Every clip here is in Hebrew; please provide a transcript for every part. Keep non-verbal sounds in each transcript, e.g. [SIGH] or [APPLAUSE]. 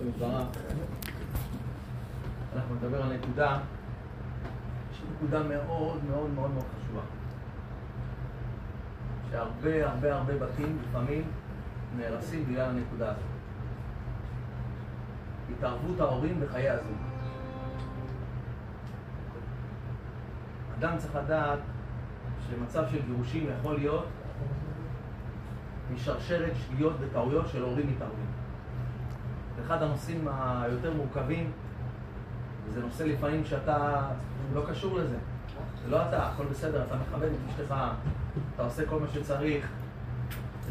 השם יתברך, אנחנו נדבר על נקודה, יש נקודה מאוד מאוד מאוד מאוד חשובה. שהרבה הרבה הרבה בתים לפעמים נהרסים בגלל הנקודה הזאת. התערבות ההורים בחיי הזוג. אדם צריך לדעת שמצב של גירושים יכול להיות משרשרת שגיאות וטעויות של הורים מתערבים. אחד הנושאים היותר מורכבים, וזה נושא לפעמים שאתה לא קשור לזה. זה לא אתה, הכל בסדר, אתה מכבד את אשתך, אתה עושה כל מה שצריך.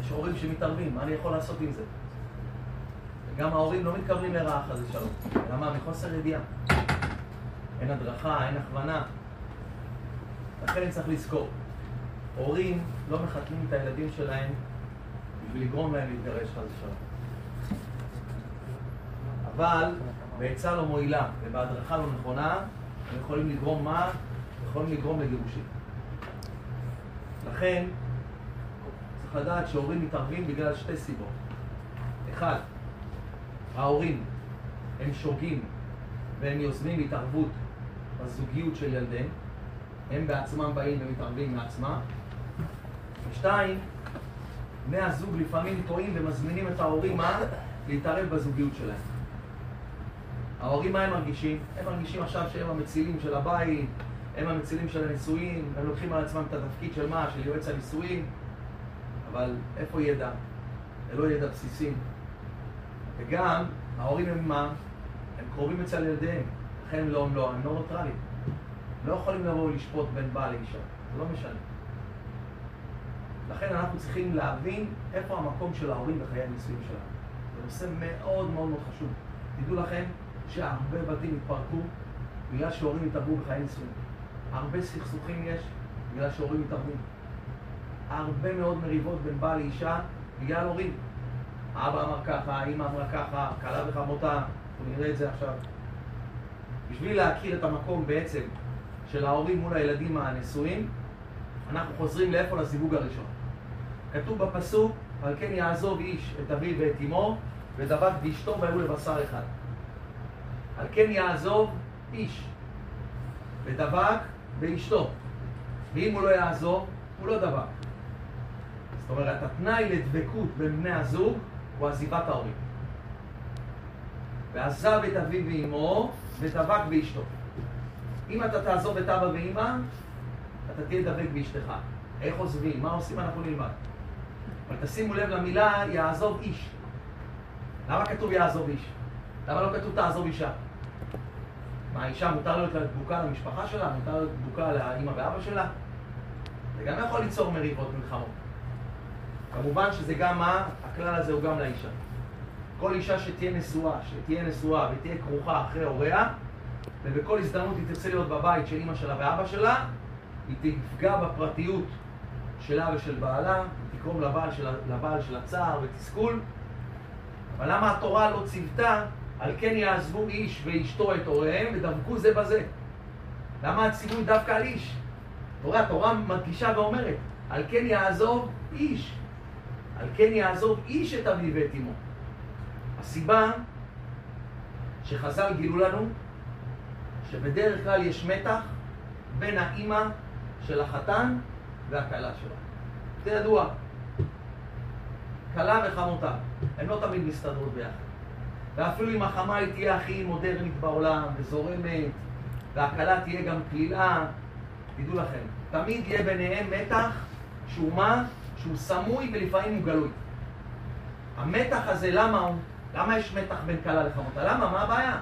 יש הורים שמתערבים, מה אני יכול לעשות עם זה? וגם ההורים לא מתכוונים לרעה חס ושלום. למה? מחוסר ידיעה. אין הדרכה, אין הכוונה. לכן צריך לזכור, הורים לא מחתנים את הילדים שלהם בשביל לגרום להם להתגרש חס ושלום. אבל בעצה לא מועילה ובהדרכה לא נכונה, הם יכולים לגרום מה? יכולים לגרום לגירושים. לכן, צריך לדעת שהורים מתערבים בגלל שתי סיבות. אחד, ההורים הם שוגים והם יוזמים התערבות בזוגיות של ילדיהם, הם בעצמם באים ומתערבים מעצמם. ושתיים, בני הזוג לפעמים טועים ומזמינים את ההורים מה? להתערב בזוגיות שלהם. ההורים מה הם מרגישים? הם מרגישים עכשיו שהם המצילים של הבית, הם המצילים של הנישואים, הם לוקחים על עצמם את התפקיד של מה? של יועץ הנישואים, אבל איפה ידע? זה לא ידע בסיסי. וגם, ההורים הם מה? הם קרובים אצל ילדיהם, לכן לא, הם לא, הם לא נוטרלים. לא יכולים לבוא ולשפוט בין בעל לאישה, זה לא משנה. לכן אנחנו צריכים להבין איפה המקום של ההורים בחיי הנישואים שלנו. זה נושא מאוד מאוד מאוד חשוב. תדעו לכם שהרבה בתים התפרקו בגלל שהורים התערבו בחיי נישואים. הרבה סכסוכים יש בגלל שהורים מתערבים. הרבה מאוד מריבות בין בעל לאישה בגלל הורים. אבא אמר ככה, אמא אמרה ככה, כלה וחמותה, אנחנו נראה את זה עכשיו. בשביל להכיר את המקום בעצם של ההורים מול הילדים הנשואים, אנחנו חוזרים לאיפה? לזיווג הראשון. כתוב בפסוק, על כן יעזוב איש את אביו ואת אמו, ודבק באשתו והיו לבשר אחד. על כן יעזוב איש, ודבק באשתו. ואם הוא לא יעזוב, הוא לא דבק. זאת אומרת, התנאי לדבקות בין בני הזוג הוא עזיבת ההורים. ועזב את אביו ואמו, ודבק באשתו. אם אתה תעזוב את אבא ואמא, אתה תהיה דבק באשתך. איך עוזבים? מה עושים? אנחנו נלמד. אבל תשימו לב למילה יעזוב איש. למה כתוב יעזוב איש? למה לא כתוב תעזוב אישה? מה, האישה מותר להיות דבוקה למשפחה שלה? מותר להיות דבוקה לאמא ואבא שלה? זה גם יכול ליצור מריבות, מלחמות. כמובן שזה גם מה? הכלל הזה הוא גם לאישה. כל אישה שתהיה נשואה, שתהיה נשואה ותהיה כרוכה אחרי הוריה, ובכל הזדמנות היא תרצה להיות בבית של אמא שלה ואבא שלה, היא תפגע בפרטיות שלה ושל בעלה, היא תגרום לבעל של, לבעל של הצער ותסכול. אבל למה התורה לא ציוותה על כן יעזבו איש ואשתו את הוריהם ודבקו זה בזה? למה הציווי דווקא על איש? תורה, התורה מדגישה ואומרת, על כן יעזוב איש. על כן יעזוב איש את אביו ואת אמו. הסיבה שחז"ל גילו לנו שבדרך כלל יש מתח בין האימא של החתן והכלה שלה. זה ידוע. כלה וחמותה, הן לא תמיד מסתדרות ביחד. ואפילו אם החמה היא תהיה הכי מודרנית בעולם וזורמת, והכלה תהיה גם קלילה, תדעו לכם, תמיד יהיה ביניהם מתח שהוא מה? שהוא סמוי ולפעמים הוא גלוי. המתח הזה, למה הוא? למה יש מתח בין כלה לחמותה? למה? מה הבעיה?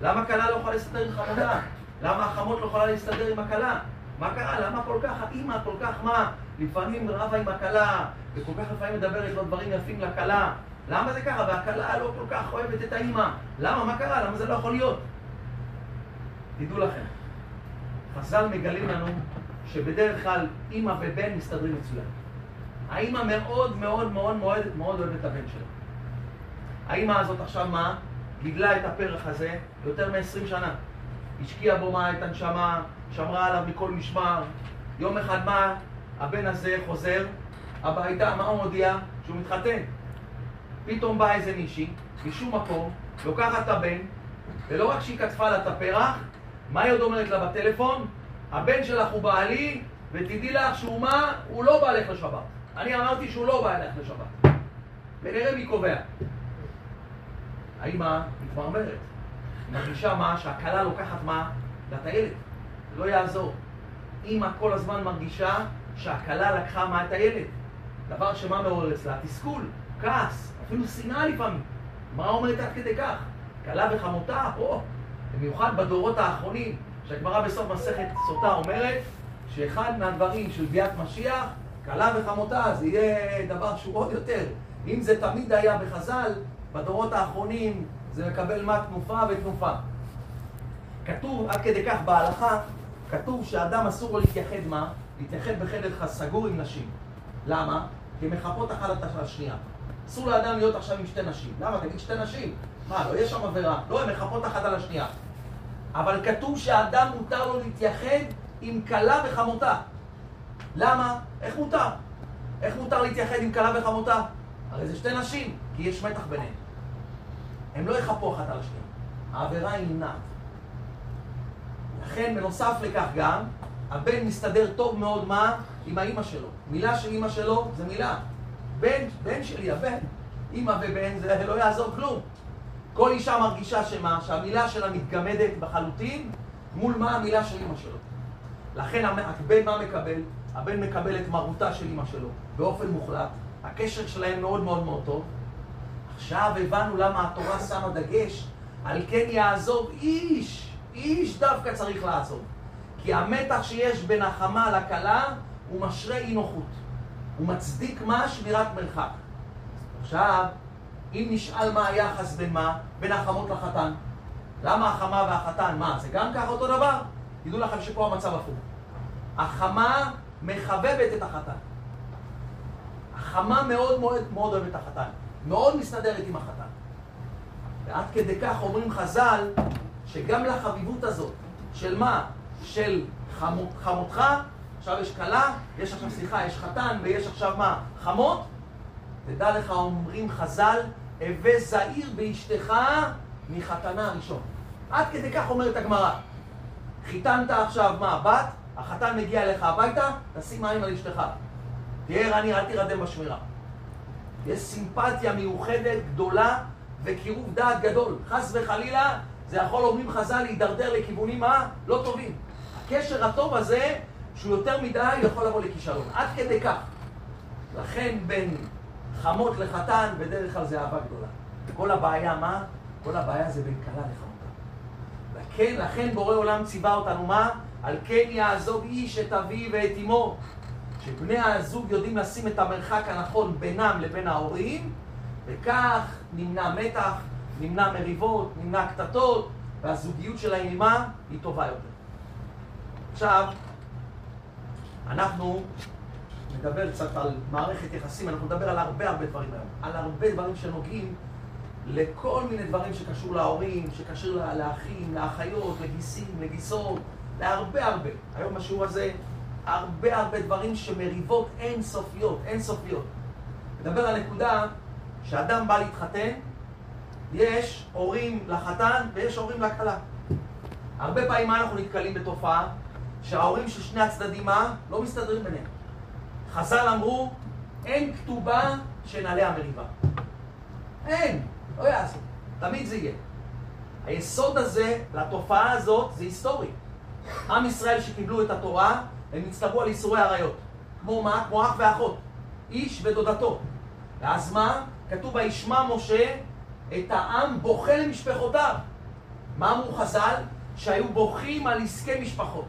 למה כלה לא יכולה להסתדר עם חמותה? למה החמות לא יכולה להסתדר עם הכלה? מה קרה? למה כל כך האימא כל כך מה? לפעמים רבה עם הכלה, וכל כך לפעמים מדברת לו דברים יפים לכלה. למה זה ככה? והכלה לא כל כך אוהבת את האימא. למה? מה קרה? למה זה לא יכול להיות? תדעו לכם, חז"ל מגלים לנו שבדרך כלל אימא ובן מסתדרים מצוין. האימא מאוד מאוד מאוד מאוד מאוד אוהבת את הבן שלה. האימא הזאת עכשיו מה? גידלה את הפרח הזה יותר מ-20 שנה. השקיעה בו מה? את הנשמה, שמרה עליו מכל משמר. יום אחד מה? הבן הזה חוזר הביתה, מה הוא מודיע? שהוא מתחתן. פתאום באה איזה מישהי, משום מקום, לוקחת את הבן, ולא רק שהיא כתבה לה את הפרח, מה היא עוד אומרת לה בטלפון? הבן שלך הוא בעלי, ותדעי לך שהוא מה? הוא לא בא לך לשבת. אני אמרתי שהוא לא בא לך לשבת. ונראה מי קובע. האמא מתמרמרת. מרגישה מה? שהכלה לוקחת מה? את הילד. לא יעזור. אמא כל הזמן מרגישה שהכלה לקחה מה? את הילד. דבר שמה מעורר אצלה? תסכול, כעס, אפילו שנאה לפעמים. מה אומרת עד כדי כך? כלה וחמותה, או, במיוחד בדורות האחרונים, שהגמרא בסוף מסכת סוטה אומרת שאחד מהדברים של ביאת משיח, כלה וחמותה, זה יהיה דבר שהוא עוד יותר. אם זה תמיד היה בחז"ל, בדורות האחרונים זה מקבל מה תנופה ותנופה. כתוב, עד כדי כך בהלכה, כתוב שאדם אסור לו להתייחד מה? להתייחד בחדר סגור עם נשים. למה? כי הן מחפות אחת את השנייה. אסור לאדם להיות עכשיו עם שתי נשים. למה? תגיד שתי נשים. מה, לא יש שם עבירה? לא, הן מחפות אחת על השנייה. אבל כתוב שהאדם מותר לו להתייחד עם כלה וחמותה. למה? איך מותר? איך מותר להתייחד עם כלה וחמותה? הרי זה שתי נשים, כי יש מתח ביניהן. הם לא יחפו אחת על השנייה. העבירה היא נמנעת. לכן, בנוסף לכך גם, הבן מסתדר טוב מאוד מה? עם האימא שלו. מילה של אימא שלו זה מילה. בן, בן שלי, הבן. אימא ובן זה לא יעזור כלום. כל אישה מרגישה שמה? שהמילה שלה מתגמדת בחלוטין מול מה המילה של אימא שלו. לכן הבן מה מקבל? הבן מקבל את מרותה של אימא שלו באופן מוחלט. הקשר שלהם מאוד מאוד מאוד טוב. עכשיו הבנו למה התורה שמה דגש על כן יעזוב איש. איש דווקא צריך לעזוב. כי המתח שיש בין החמה לכלה הוא משרה אי נוחות. הוא מצדיק מה? שמירת מרחק. עכשיו, אם נשאל מה היחס בין מה? בין החמות לחתן. למה החמה והחתן? מה, זה גם ככה אותו דבר? תדעו לכם שפה המצב הפוך. החמה מחבבת את החתן. החמה מאוד מאוד מאוד אוהבת את החתן. מאוד מסתדרת עם החתן. ועד כדי כך אומרים חז"ל, שגם לחביבות הזאת, של מה? של חמות, חמותך, עכשיו יש כלה, יש עכשיו, סליחה, יש חתן ויש עכשיו מה? חמות? תדע לך, אומרים חז"ל, הווה זהיר באשתך מחתנה הראשון. עד כדי כך אומרת הגמרא. חיתנת עכשיו מה? בת? החתן מגיע אליך הביתה, תשים מים על אשתך. תהיה ערני, אל תירדם בשמירה. יש סימפתיה מיוחדת, גדולה, וקירוב דעת גדול. חס וחלילה, זה יכול, אומרים חז"ל, להידרדר לכיוונים מה? לא טובים. הקשר הטוב הזה, שהוא יותר מדי, יכול לבוא לכישלון. עד כדי כך. לכן בין חמות לחתן, בדרך כלל זה אהבה גדולה. כל הבעיה, מה? כל הבעיה זה בין כלה לחמותה. לכן, לכן בורא עולם ציווה אותנו מה? על כן יעזוב איש את אביו ואת אמו. שבני הזוג יודעים לשים את המרחק הנכון בינם לבין ההורים, וכך נמנע מתח, נמנע מריבות, נמנע קטטות, והזוגיות שלהם עם מה? היא טובה יותר. עכשיו, אנחנו נדבר קצת על מערכת יחסים, אנחנו נדבר על הרבה הרבה דברים היום, על הרבה דברים שנוגעים לכל מיני דברים שקשור להורים, שקשור לאחים, לאחיות, לגיסים, לגיסות, להרבה הרבה. היום בשיעור הזה הרבה הרבה דברים שמריבות אינסופיות, אינסופיות. נדבר על נקודה שאדם בא להתחתן, יש הורים לחתן ויש הורים לכלה. הרבה פעמים אנחנו נתקלים בתופעה שההורים של שני הצדדים מה? לא מסתדרים ביניהם. חז"ל אמרו, אין כתובה שנעלה המריבה. אין, לא יעשו. תמיד זה יהיה. היסוד הזה, לתופעה הזאת, זה היסטורי. עם ישראל שקיבלו את התורה, הם הצטוו על איסורי עריות. כמו מה? כמו אח ואחות. איש ודודתו. ואז מה? כתוב וישמע משה את העם בוכה למשפחותיו. מה אמרו חז"ל? שהיו בוכים על עסקי משפחות.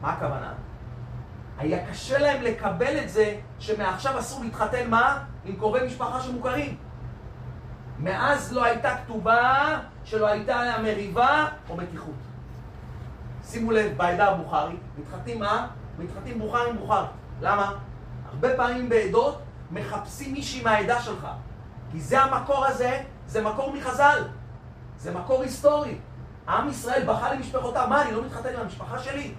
מה הכוונה? היה קשה להם לקבל את זה שמעכשיו אסור להתחתן מה? עם קרובי משפחה שמוכרים. מאז לא הייתה כתובה שלא הייתה מריבה או מתיחות. שימו לב, בעדה הבוכרית, מתחתנים מה? מתחתנים בוכר עם בוכר. למה? הרבה פעמים בעדות מחפשים מישהי מהעדה שלך. כי זה המקור הזה, זה מקור מחז"ל. זה מקור היסטורי. עם ישראל בכה למשפחותיו, מה, אני לא מתחתן עם המשפחה שלי?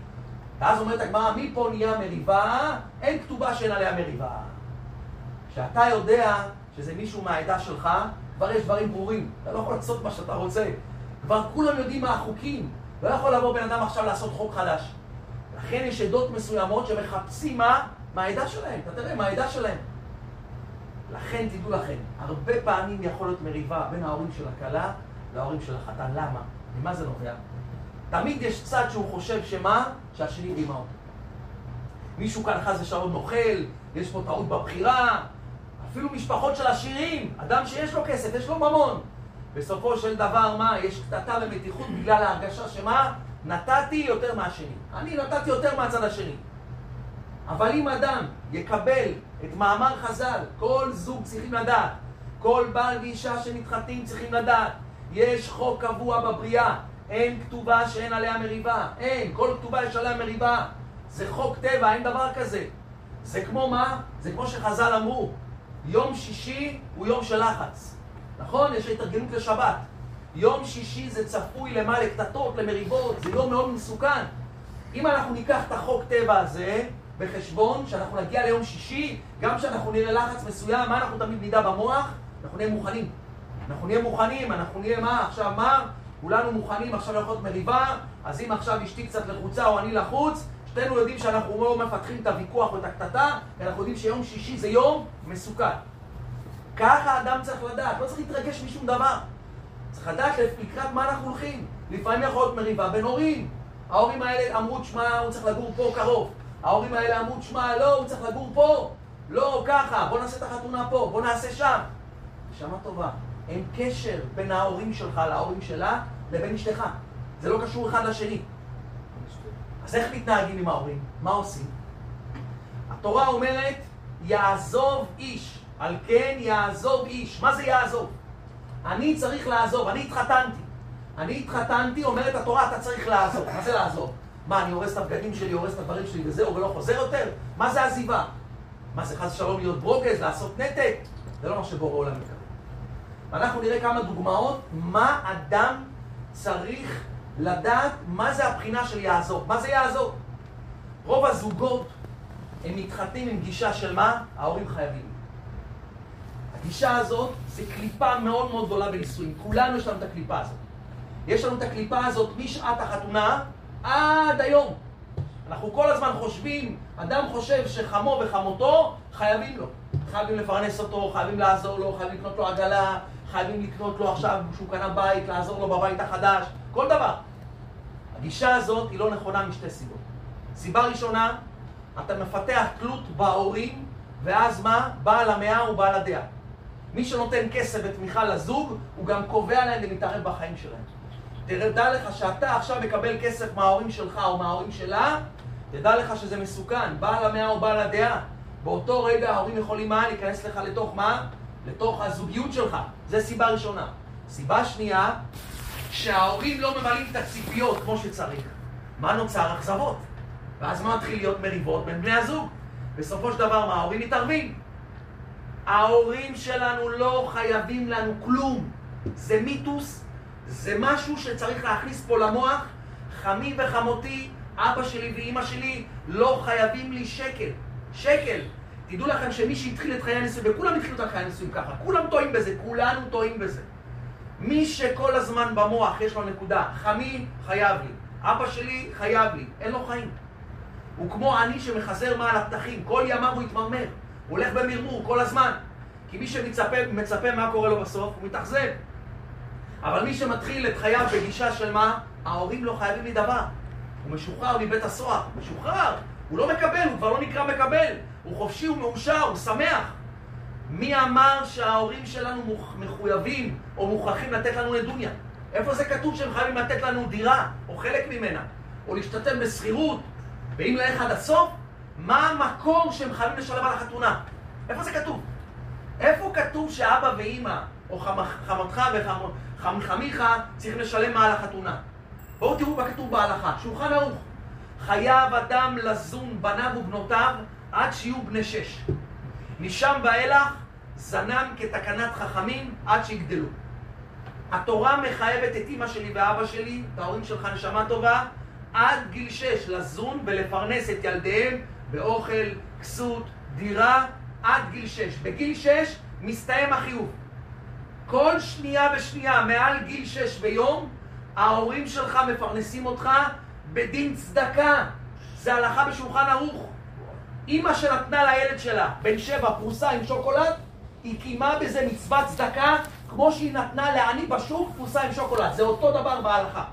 ואז אומרת הגמרא, מפה נהיה מריבה, אין כתובה שאין עליה מריבה. כשאתה יודע שזה מישהו מהעדה שלך, כבר יש דברים ברורים. אתה לא יכול לעשות מה שאתה רוצה. כבר כולם יודעים מה החוקים. לא יכול לבוא בן אדם עכשיו לעשות חוק חדש. לכן יש עדות מסוימות שמחפשים מה? מה העדה שלהם. אתה תראה, מה העדה שלהם. לכן תדעו לכם, הרבה פעמים יכול להיות מריבה בין ההורים של הכלה להורים של החתן. למה? ממה זה נובע? תמיד יש צד שהוא חושב שמה? שהשני רימה אותו. מישהו כאן חס ושלום נוכל, יש פה טעות בבחירה, אפילו משפחות של עשירים, אדם שיש לו כסף, יש לו ממון. בסופו של דבר, מה? יש קטטה ומתיחות בגלל ההרגשה שמה? נתתי יותר מהשני. אני נתתי יותר מהצד השני. אבל אם אדם יקבל את מאמר חז"ל, כל זוג צריכים לדעת, כל בעל ואישה שמתחתנים צריכים לדעת, יש חוק קבוע בבריאה, אין כתובה שאין עליה מריבה, אין, כל כתובה יש עליה מריבה, זה חוק טבע, אין דבר כזה. זה כמו מה? זה כמו שחז"ל אמרו, יום שישי הוא יום של לחץ. נכון? יש התארגנות לשבת. יום שישי זה צפוי למה? לקטטות, למריבות, זה יום מאוד מסוכן. אם אנחנו ניקח את החוק טבע הזה בחשבון, שאנחנו נגיע ליום שישי, גם כשאנחנו נראה לחץ מסוים, מה אנחנו תמיד נדע במוח? אנחנו נהיה מוכנים. אנחנו נהיה מוכנים, אנחנו נהיה מה? עכשיו מה? כולנו מוכנים, עכשיו להיות מריבה, אז אם עכשיו אשתי קצת לחוצה או אני לחוץ, שתינו יודעים שאנחנו לא מפתחים את הוויכוח ואת הקטטה, כי אנחנו יודעים שיום שישי זה יום מסוכן. ככה אדם צריך לדעת, לא צריך להתרגש משום דבר. צריך לדעת לקראת מה אנחנו הולכים. לפעמים יכול להיות מריבה בין הורים. ההורים האלה אמרו, תשמע, הוא צריך לגור פה קרוב. ההורים האלה אמרו, תשמע, לא, הוא צריך לגור פה. לא, ככה, בוא נעשה את החתונה פה, בוא נעשה שם. נשמה טובה, אין קשר בין ההורים שלך להורים שלה לבין אשתך. זה לא קשור אחד לשני. אז איך מתנהגים עם ההורים? מה עושים? התורה אומרת, יעזוב איש. על כן יעזוב איש. מה זה יעזוב? אני צריך לעזוב, אני התחתנתי. אני התחתנתי, אומרת התורה, אתה צריך לעזוב. מה זה לעזוב? מה, אני הורס את הבגדים שלי, הורס את הדברים שלי וזהו, ולא חוזר יותר? מה זה עזיבה? מה זה חס ושלום להיות ברוגז, לעשות נתק? זה לא מה שבורא עולם אנחנו נראה כמה דוגמאות מה אדם צריך לדעת מה זה הבחינה של יעזוב. מה זה יעזוב? רוב הזוגות הם מתחתנים עם גישה של מה? ההורים חייבים. הגישה הזאת זה קליפה מאוד מאוד גדולה בנישואים. כולנו יש לנו את הקליפה הזאת. יש לנו את הקליפה הזאת משעת החתונה עד היום. אנחנו כל הזמן חושבים, אדם חושב שחמו וחמותו חייבים לו. חייבים לפרנס אותו, חייבים לעזור לו, חייבים לקנות לו עגלה, חייבים לקנות לו עכשיו, כשהוא קנה בית, לעזור לו בבית החדש, כל דבר. הגישה הזאת היא לא נכונה משתי סיבות. סיבה ראשונה, אתה מפתח תלות בהורים, ואז מה? בעל המאה הוא בעל הדעה. מי שנותן כסף ותמיכה לזוג, הוא גם קובע להם ומתערב בחיים שלהם. תדע לך שאתה עכשיו מקבל כסף מההורים שלך או מההורים שלה, תדע לך שזה מסוכן. בעל המאה או בעל הדעה. באותו רגע ההורים יכולים מה? להיכנס לך לתוך מה? לתוך הזוגיות שלך. זה סיבה ראשונה. סיבה שנייה, שההורים לא ממלאים את הציפיות כמו שצריך. מה נוצר? אכזבות. ואז מה מתחיל להיות מריבות בין בני הזוג? בסופו של דבר מה? ההורים מתערבים. ההורים שלנו לא חייבים לנו כלום. זה מיתוס, זה משהו שצריך להכניס פה למוח. חמי וחמותי, אבא שלי ואימא שלי לא חייבים לי שקל. שקל. תדעו לכם שמי שהתחיל את חיי הנישואים, וכולם התחילו את חיי הנישואים ככה, כולם טועים בזה, כולנו טועים בזה. מי שכל הזמן במוח יש לו נקודה, חמי חייב לי, אבא שלי חייב לי, אין לו חיים. הוא כמו עני שמחזר מעל הפתחים, כל ימיו הוא יתמרמר, הוא הולך במרמור כל הזמן. כי מי שמצפה מה קורה לו בסוף, הוא מתאכזב. אבל מי שמתחיל את חייו בגישה של מה, ההורים לא חייבים לי דבר. הוא משוחרר מבית הסוהר, משוחרר, הוא לא מקבל, הוא כבר לא נקרא מקבל. הוא חופשי, הוא מאושר, הוא שמח. מי אמר שההורים שלנו מחויבים או מוכרחים לתת לנו נדוניה? איפה זה כתוב שהם חייבים לתת לנו דירה, או חלק ממנה, או להשתתף בשכירות, ואם נלך עד הסוף, מה המקור שהם חייבים לשלם על החתונה? איפה זה כתוב? איפה כתוב שאבא ואימא, או חמתך וחמיך צריכים לשלם על החתונה? בואו תראו מה כתוב בהלכה, שולחן ערוך. חייב אדם לזון בניו ובנותיו עד שיהיו בני שש. משם ואילך זנם כתקנת חכמים עד שיגדלו. התורה מחייבת את אימא שלי ואבא שלי, את ההורים שלך נשמה טובה, עד גיל שש לזון ולפרנס את ילדיהם באוכל, כסות, דירה, עד גיל שש. בגיל שש מסתיים החיוב. כל שנייה ושנייה, מעל גיל שש ביום, ההורים שלך מפרנסים אותך בדין צדקה. זה הלכה בשולחן ערוך. אימא שנתנה לילד שלה, בן שבע, פרוסה עם שוקולד, היא קיימה בזה מצוות צדקה, כמו שהיא נתנה לעני בשוק פרוסה עם שוקולד. זה אותו דבר בהלכה.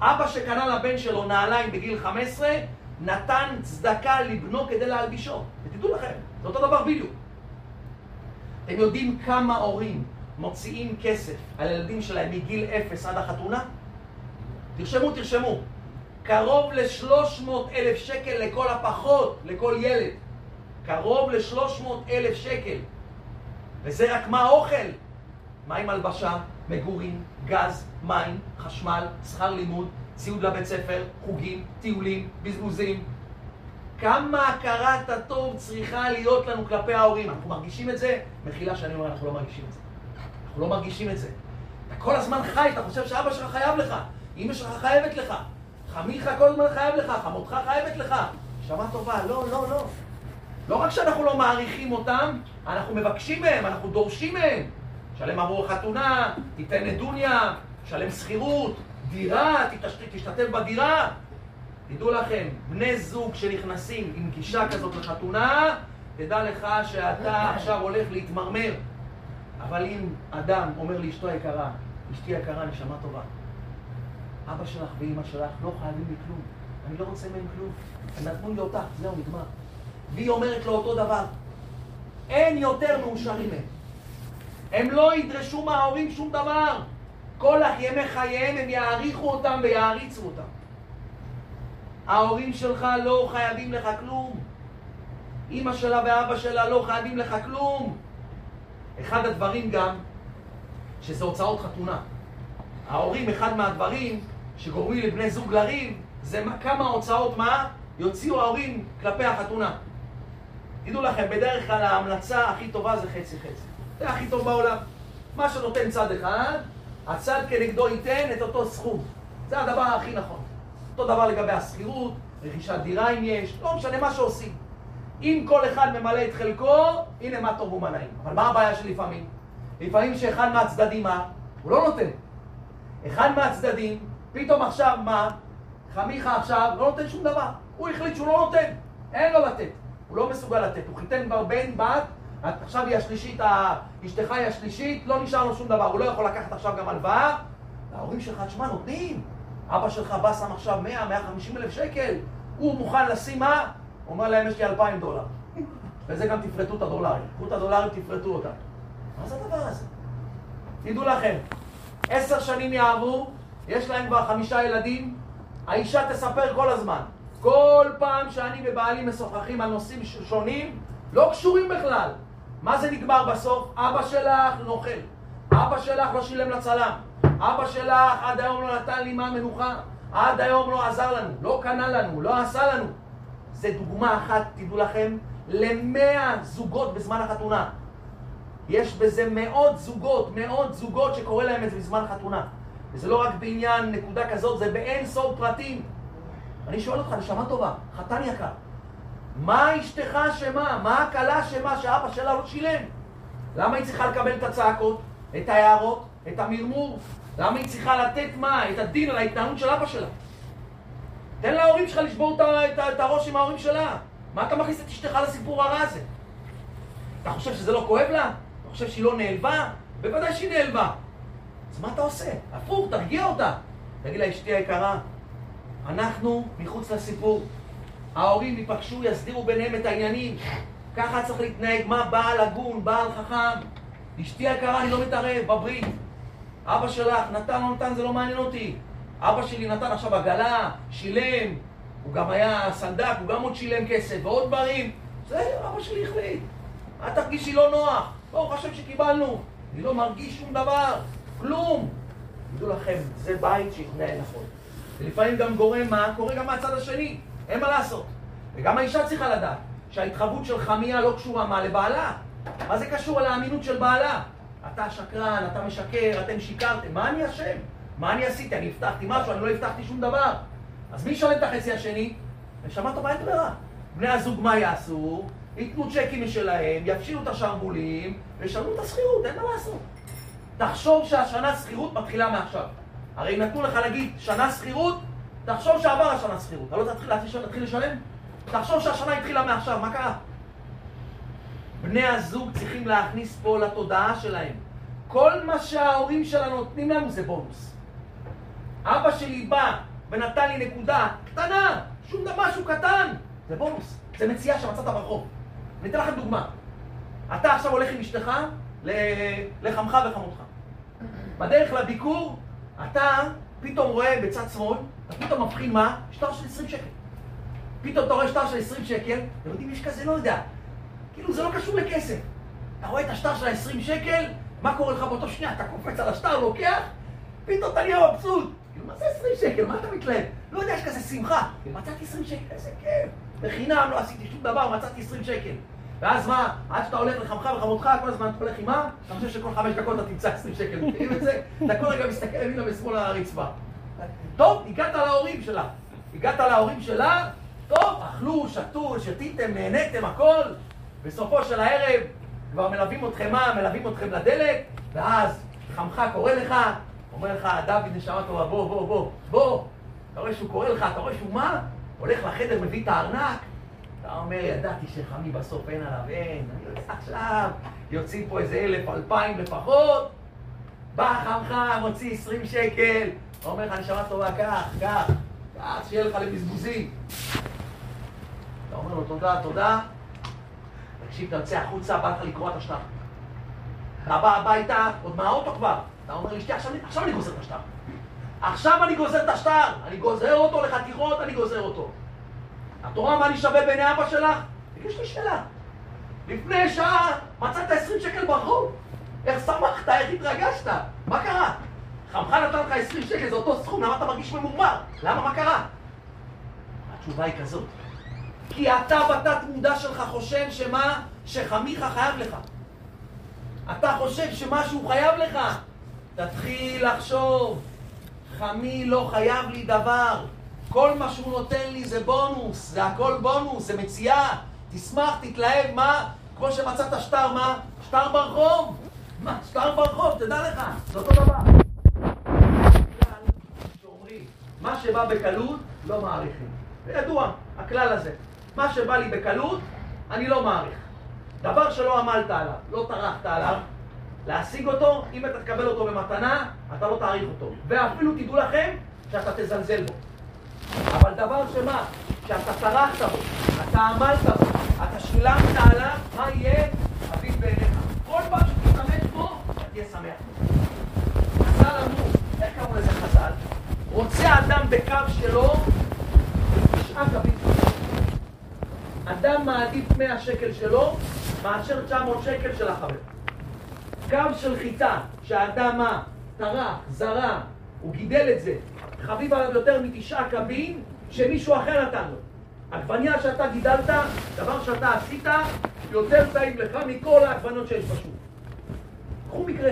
אבא שקנה לבן שלו נעליים בגיל 15, נתן צדקה לבנו כדי להלבישו. ותדעו לכם, זה אותו דבר בדיוק. אתם יודעים כמה הורים מוציאים כסף על הילדים שלהם מגיל אפס עד החתונה? תרשמו, תרשמו. קרוב ל-300 אלף שקל לכל הפחות, לכל ילד. קרוב ל-300 אלף שקל. וזה רק מה האוכל. מה עם הלבשה, מגורים, גז, מים, חשמל, שכר לימוד, ציוד לבית ספר, חוגים, טיולים, בזבוזים. כמה הכרת הטוב צריכה להיות לנו כלפי ההורים. אנחנו מרגישים את זה? מחילה שאני אומר, אנחנו לא מרגישים את זה. אנחנו לא מרגישים את זה. אתה כל הזמן חי, אתה חושב שאבא שלך חייב לך, אמא שלך חייבת לך, חמיך כל הזמן חייב לך, חמותך חייבת לך. נשמה טובה, לא, לא, לא. לא רק שאנחנו לא מעריכים אותם, אנחנו מבקשים מהם, אנחנו דורשים מהם. שלם עבור חתונה, תיתן נדוניה, שלם שכירות, דירה, תשתתף בדירה. תדעו לכם, בני זוג שנכנסים עם גישה כזאת לחתונה, תדע לך שאתה עכשיו הולך להתמרמר. אבל אם אדם אומר לאשתו היקרה, אשתי יקרה, נשמה טובה, אבא שלך ואימא שלך לא חייבים לי כלום. אני לא רוצה מהם כלום. הם נתנו לי אותך, זהו, נגמר. והיא אומרת לו אותו דבר. אין יותר מאושרים מהם. הם לא ידרשו מההורים שום דבר. כל ימי חייהם הם יעריכו אותם ויעריצו אותם. ההורים שלך לא חייבים לך כלום. אימא שלה ואבא שלה לא חייבים לך כלום. אחד הדברים גם, שזה הוצאות חתונה. ההורים, אחד מהדברים שגורמים לבני זוג לריב, זה מה, כמה הוצאות מה יוציאו ההורים כלפי החתונה. תדעו לכם, בדרך כלל ההמלצה הכי טובה זה חצי חצי. זה הכי טוב בעולם. מה שנותן צד אחד, הצד כנגדו ייתן את אותו סכום. זה הדבר הכי נכון. אותו דבר לגבי השכירות, רכישת דירה אם יש, לא משנה מה שעושים. אם כל אחד ממלא את חלקו, הנה מה טוב ומה נעים. אבל מה הבעיה שלפעמים? לפעמים שאחד מהצדדים מה? הוא לא נותן. אחד מהצדדים, פתאום עכשיו מה? חמיך עכשיו לא נותן שום דבר. הוא החליט שהוא לא נותן, אין לו לתת. הוא לא מסוגל לתת. הוא חיתן כבר בן, בת, עכשיו היא השלישית, אשתך היא השלישית, לא נשאר לו שום דבר. הוא לא יכול לקחת עכשיו גם הלוואה. ההורים שלך, תשמע, נותנים. אבא שלך בא שם עכשיו 100, 150 אלף שקל. הוא מוכן לשים מה? הוא אומר להם, יש לי 2,000 דולר. וזה גם תפרטו את הדולרים. קחו את הדולרים, תפרטו אותם. מה זה הדבר הזה? תדעו לכם, עשר שנים יעברו, יש להם כבר חמישה ילדים, האישה תספר כל הזמן. כל פעם שאני ובעלי משוחחים על נושאים שונים, לא קשורים בכלל. מה זה נגמר בסוף? אבא שלך נוכל. אבא שלך לא שילם לצלם. אבא שלך עד היום לא נתן לי מה מנוחה. עד היום לא עזר לנו, לא קנה לנו, לא עשה לנו. זה דוגמה אחת, תדעו לכם, למאה זוגות בזמן החתונה. יש בזה מאות זוגות, מאות זוגות שקורה להם את זה בזמן חתונה. וזה לא רק בעניין נקודה כזאת, זה באין סוף פרטים. אני שואל אותך, נשמה טובה, חתן יקר, מה אשתך אשמה? מה הכלה אשמה שאבא שלה לא שילם? למה היא צריכה לקבל את הצעקות, את ההערות, את המרמור? למה היא צריכה לתת מה? את הדין על ההתנהלות של אבא שלה? תן להורים שלך לשבור את, את, את הראש עם ההורים שלה. מה אתה מכניס את אשתך לסיפור הרע הזה? אתה חושב שזה לא כואב לה? אתה חושב שהיא לא נעלבה? בוודאי שהיא נעלבה. אז מה אתה עושה? הפוך, תרגיע אותה. תגיד לה, אשתי היקרה, אנחנו מחוץ לסיפור. ההורים ייפגשו, יסדירו ביניהם את העניינים. ככה צריך להתנהג. מה בעל הגון, בעל חכם? אשתי היקרה, אני לא מתערב, בברית. אבא שלך, נתן, לא נתן, זה לא מעניין אותי. אבא שלי נתן עכשיו עגלה, שילם, הוא גם היה סנדק, הוא גם עוד שילם כסף, ועוד דברים. זה אבא שלי החליט. אל תרגישי לא נוח. ברוך השם שקיבלנו. אני לא מרגיש שום דבר, כלום. תדעו לכם, זה בית שהתנהל נכון. ולפעמים גם גורם מה? קורה גם מהצד השני. אין מה לעשות. וגם האישה צריכה לדעת שההתחייבות של חמיה לא קשורה מה לבעלה. מה זה קשור לאמינות של בעלה? אתה שקרן, אתה משקר, אתם שיקרתם, מה אני אשם? מה אני עשיתי? אני הבטחתי משהו, אני לא הבטחתי שום דבר. אז מי ישלם את החצי השני? נשמה טובה, אין ברירה. בני הזוג מה יעשו? ייתנו צ'קים משלהם, יפשילו את השרוולים וישלמו את השכירות, אין מה לעשות. תחשוב שהשנה שכירות מתחילה מעכשיו. הרי נתנו לך להגיד שנה שכירות, תחשוב שעבר השנה שכירות. אתה לא תתחיל, תתחיל לשלם? תחשוב שהשנה התחילה מעכשיו, מה קרה? בני הזוג צריכים להכניס פה לתודעה שלהם. כל מה שההורים שלנו נותנים לנו זה בונוס. אבא שלי בא ונתן לי נקודה קטנה, שום דבר, משהו קטן, זה בונוס. זה מציאה שמצאת ברחוב. אני אתן לכם דוגמה. אתה עכשיו הולך עם אשתך לחמך וחמותך. בדרך לביקור, אתה פתאום רואה בצד שמאל, אתה פתאום מבחין מה? שטר של 20 שקל. פתאום אתה רואה שטר של 20 שקל, אתם יודעים, יש כזה, לא יודע. כאילו, זה לא קשור לכסף. אתה רואה את השטר של ה-20 שקל, מה קורה לך באותו שנייה? אתה קופץ על השטר, לוקח, פתאום אתה נהיה מבסוט. כאילו, מה זה 20 שקל? מה אתה מתלהב? לא יודע, יש כזה שמחה. מצאתי 20 שקל, איזה כיף. בחינם לא עשיתי שום דבר, מצאתי 20 שקל. ואז מה, עד שאתה הולך לחמך וחמותך, כל הזמן אתה הולך עם מה? אתה חושב שכל חמש דקות אתה תמצא 20 שקל. [LAUGHS] אתה כל רגע מסתכל ימינה ושמאל על הרצפה. טוב, הגעת להורים שלה. הגעת להורים שלה, טוב, אכלו, שתו, שתיתם, נהניתם, הכל. בסופו של הערב כבר מלווים אתכם מה? מלווים אתכם לדלת, ואז חמך קורא לך, אומר לך, דוד נשמה טובה, בוא, בוא, בוא, בוא. אתה רואה שהוא קורא לך, אתה רואה שהוא מה? הולך לחדר, מביא את הארנק, אתה אומר, ידעתי שחמי בסוף אין עליו, אין, עכשיו, יוצאים פה איזה אלף, אלפיים לפחות, בא חמך, מוציא עשרים שקל, אומר לך, נשמה טובה, קח, קח, קח, שיהיה לך לבזבוזים. אתה אומר לו, תודה, תודה. תקשיב, אתה יוצא החוצה, בא לך לקרוע את השטר. אתה בא הביתה, עוד מהאוטו כבר. אתה אומר לאשתי, עכשיו אני גוזר את השטר. עכשיו אני גוזר את השטר. אני גוזר אותו לחתיכות, אני גוזר אותו. את רואה מה אני שווה בעיני אבא שלך? יש לי שאלה. לפני שעה מצאת 20 שקל ברחוב. איך שמחת? איך התרגשת? מה קרה? חמך נתן לך 20 שקל, זה אותו סכום, למה אתה מרגיש ממורמר? למה? מה קרה? התשובה היא כזאת. כי אתה בתת מודע שלך חושב שמה? שחמיך חייב לך. אתה חושב שמשהו חייב לך. תתחיל לחשוב, חמי לא חייב לי דבר. כל מה שהוא נותן לי זה בונוס, זה הכל בונוס, זה מציאה. תשמח, תתלהב, מה? כמו שמצאת שטר, מה? שטר ברחוב. מה? שטר ברחוב, תדע לך, זה אותו דבר. מה שבא בקלות, לא מעריכים. זה ידוע, הכלל הזה. מה שבא לי בקלות, אני לא מעריך. דבר שלא עמלת עליו, לא טרחת עליו, להשיג אותו, אם אתה תקבל אותו במתנה, אתה לא תעריך אותו. ואפילו תדעו לכם שאתה תזלזל בו. אבל דבר שמה, שאתה טרחת בו, אתה עמלת בו, אתה שילמת עליו, מה יהיה? חביב בעיניך. כל פעם שתשתמש בו, אתה תהיה שמח. חז"ל אמרו, איך קראו לזה חז"ל? רוצה אדם בקו שלו, תשעה קווים. אדם מעדיף 100 שקל שלו מאשר 900 שקל של החבר. קו של חיטה, שהאדם מה? טרח, זרע, הוא גידל את זה, חביב עליו יותר מתשעה קבין שמישהו אחר נתן לו. עגבניה שאתה גידלת, דבר שאתה עשית, יותר טעים לך מכל העגבנות שיש בשוק. קחו מקרה.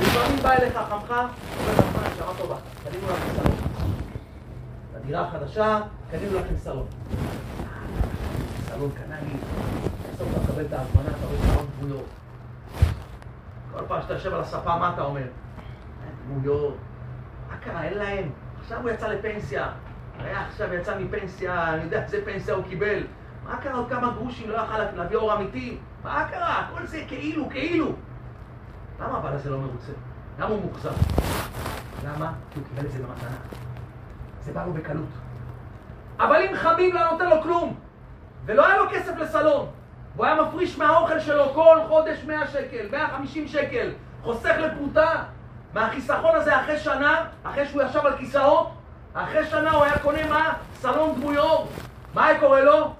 לפעמים בא אליך חמך, אומר לך, נשמה טובה, קנינו לכם סלון. לדירה החדשה, קנינו לכם סלון. סלון קנה לי, בסוף אתה מקבל את העגבנה, אתה רואה סלון דמויות. כל פעם שאתה יושב על הספה, מה אתה אומר? דמויות. מה קרה? אין להם. עכשיו הוא יצא לפנסיה. היה עכשיו יצא מפנסיה, אני יודע איזה פנסיה הוא קיבל. מה קרה? עוד כמה גרושים לא יכל להביא אור אמיתי? מה קרה? כל זה כאילו, כאילו. למה הבעל הזה לא מרוצה? למה הוא מוחזר? למה? כי הוא קיבל את זה במתנה. זה בא לו בקלות. אבל אם חביב לא נותן לו כלום, ולא היה לו כסף לסלון, והוא היה מפריש מהאוכל שלו כל חודש 100 שקל, 150 שקל, חוסך לפרוטה, מהחיסכון הזה אחרי שנה, אחרי שהוא ישב על כיסאות, אחרי שנה הוא היה קונה מה? סלון דמויות. מה היה קורה לו?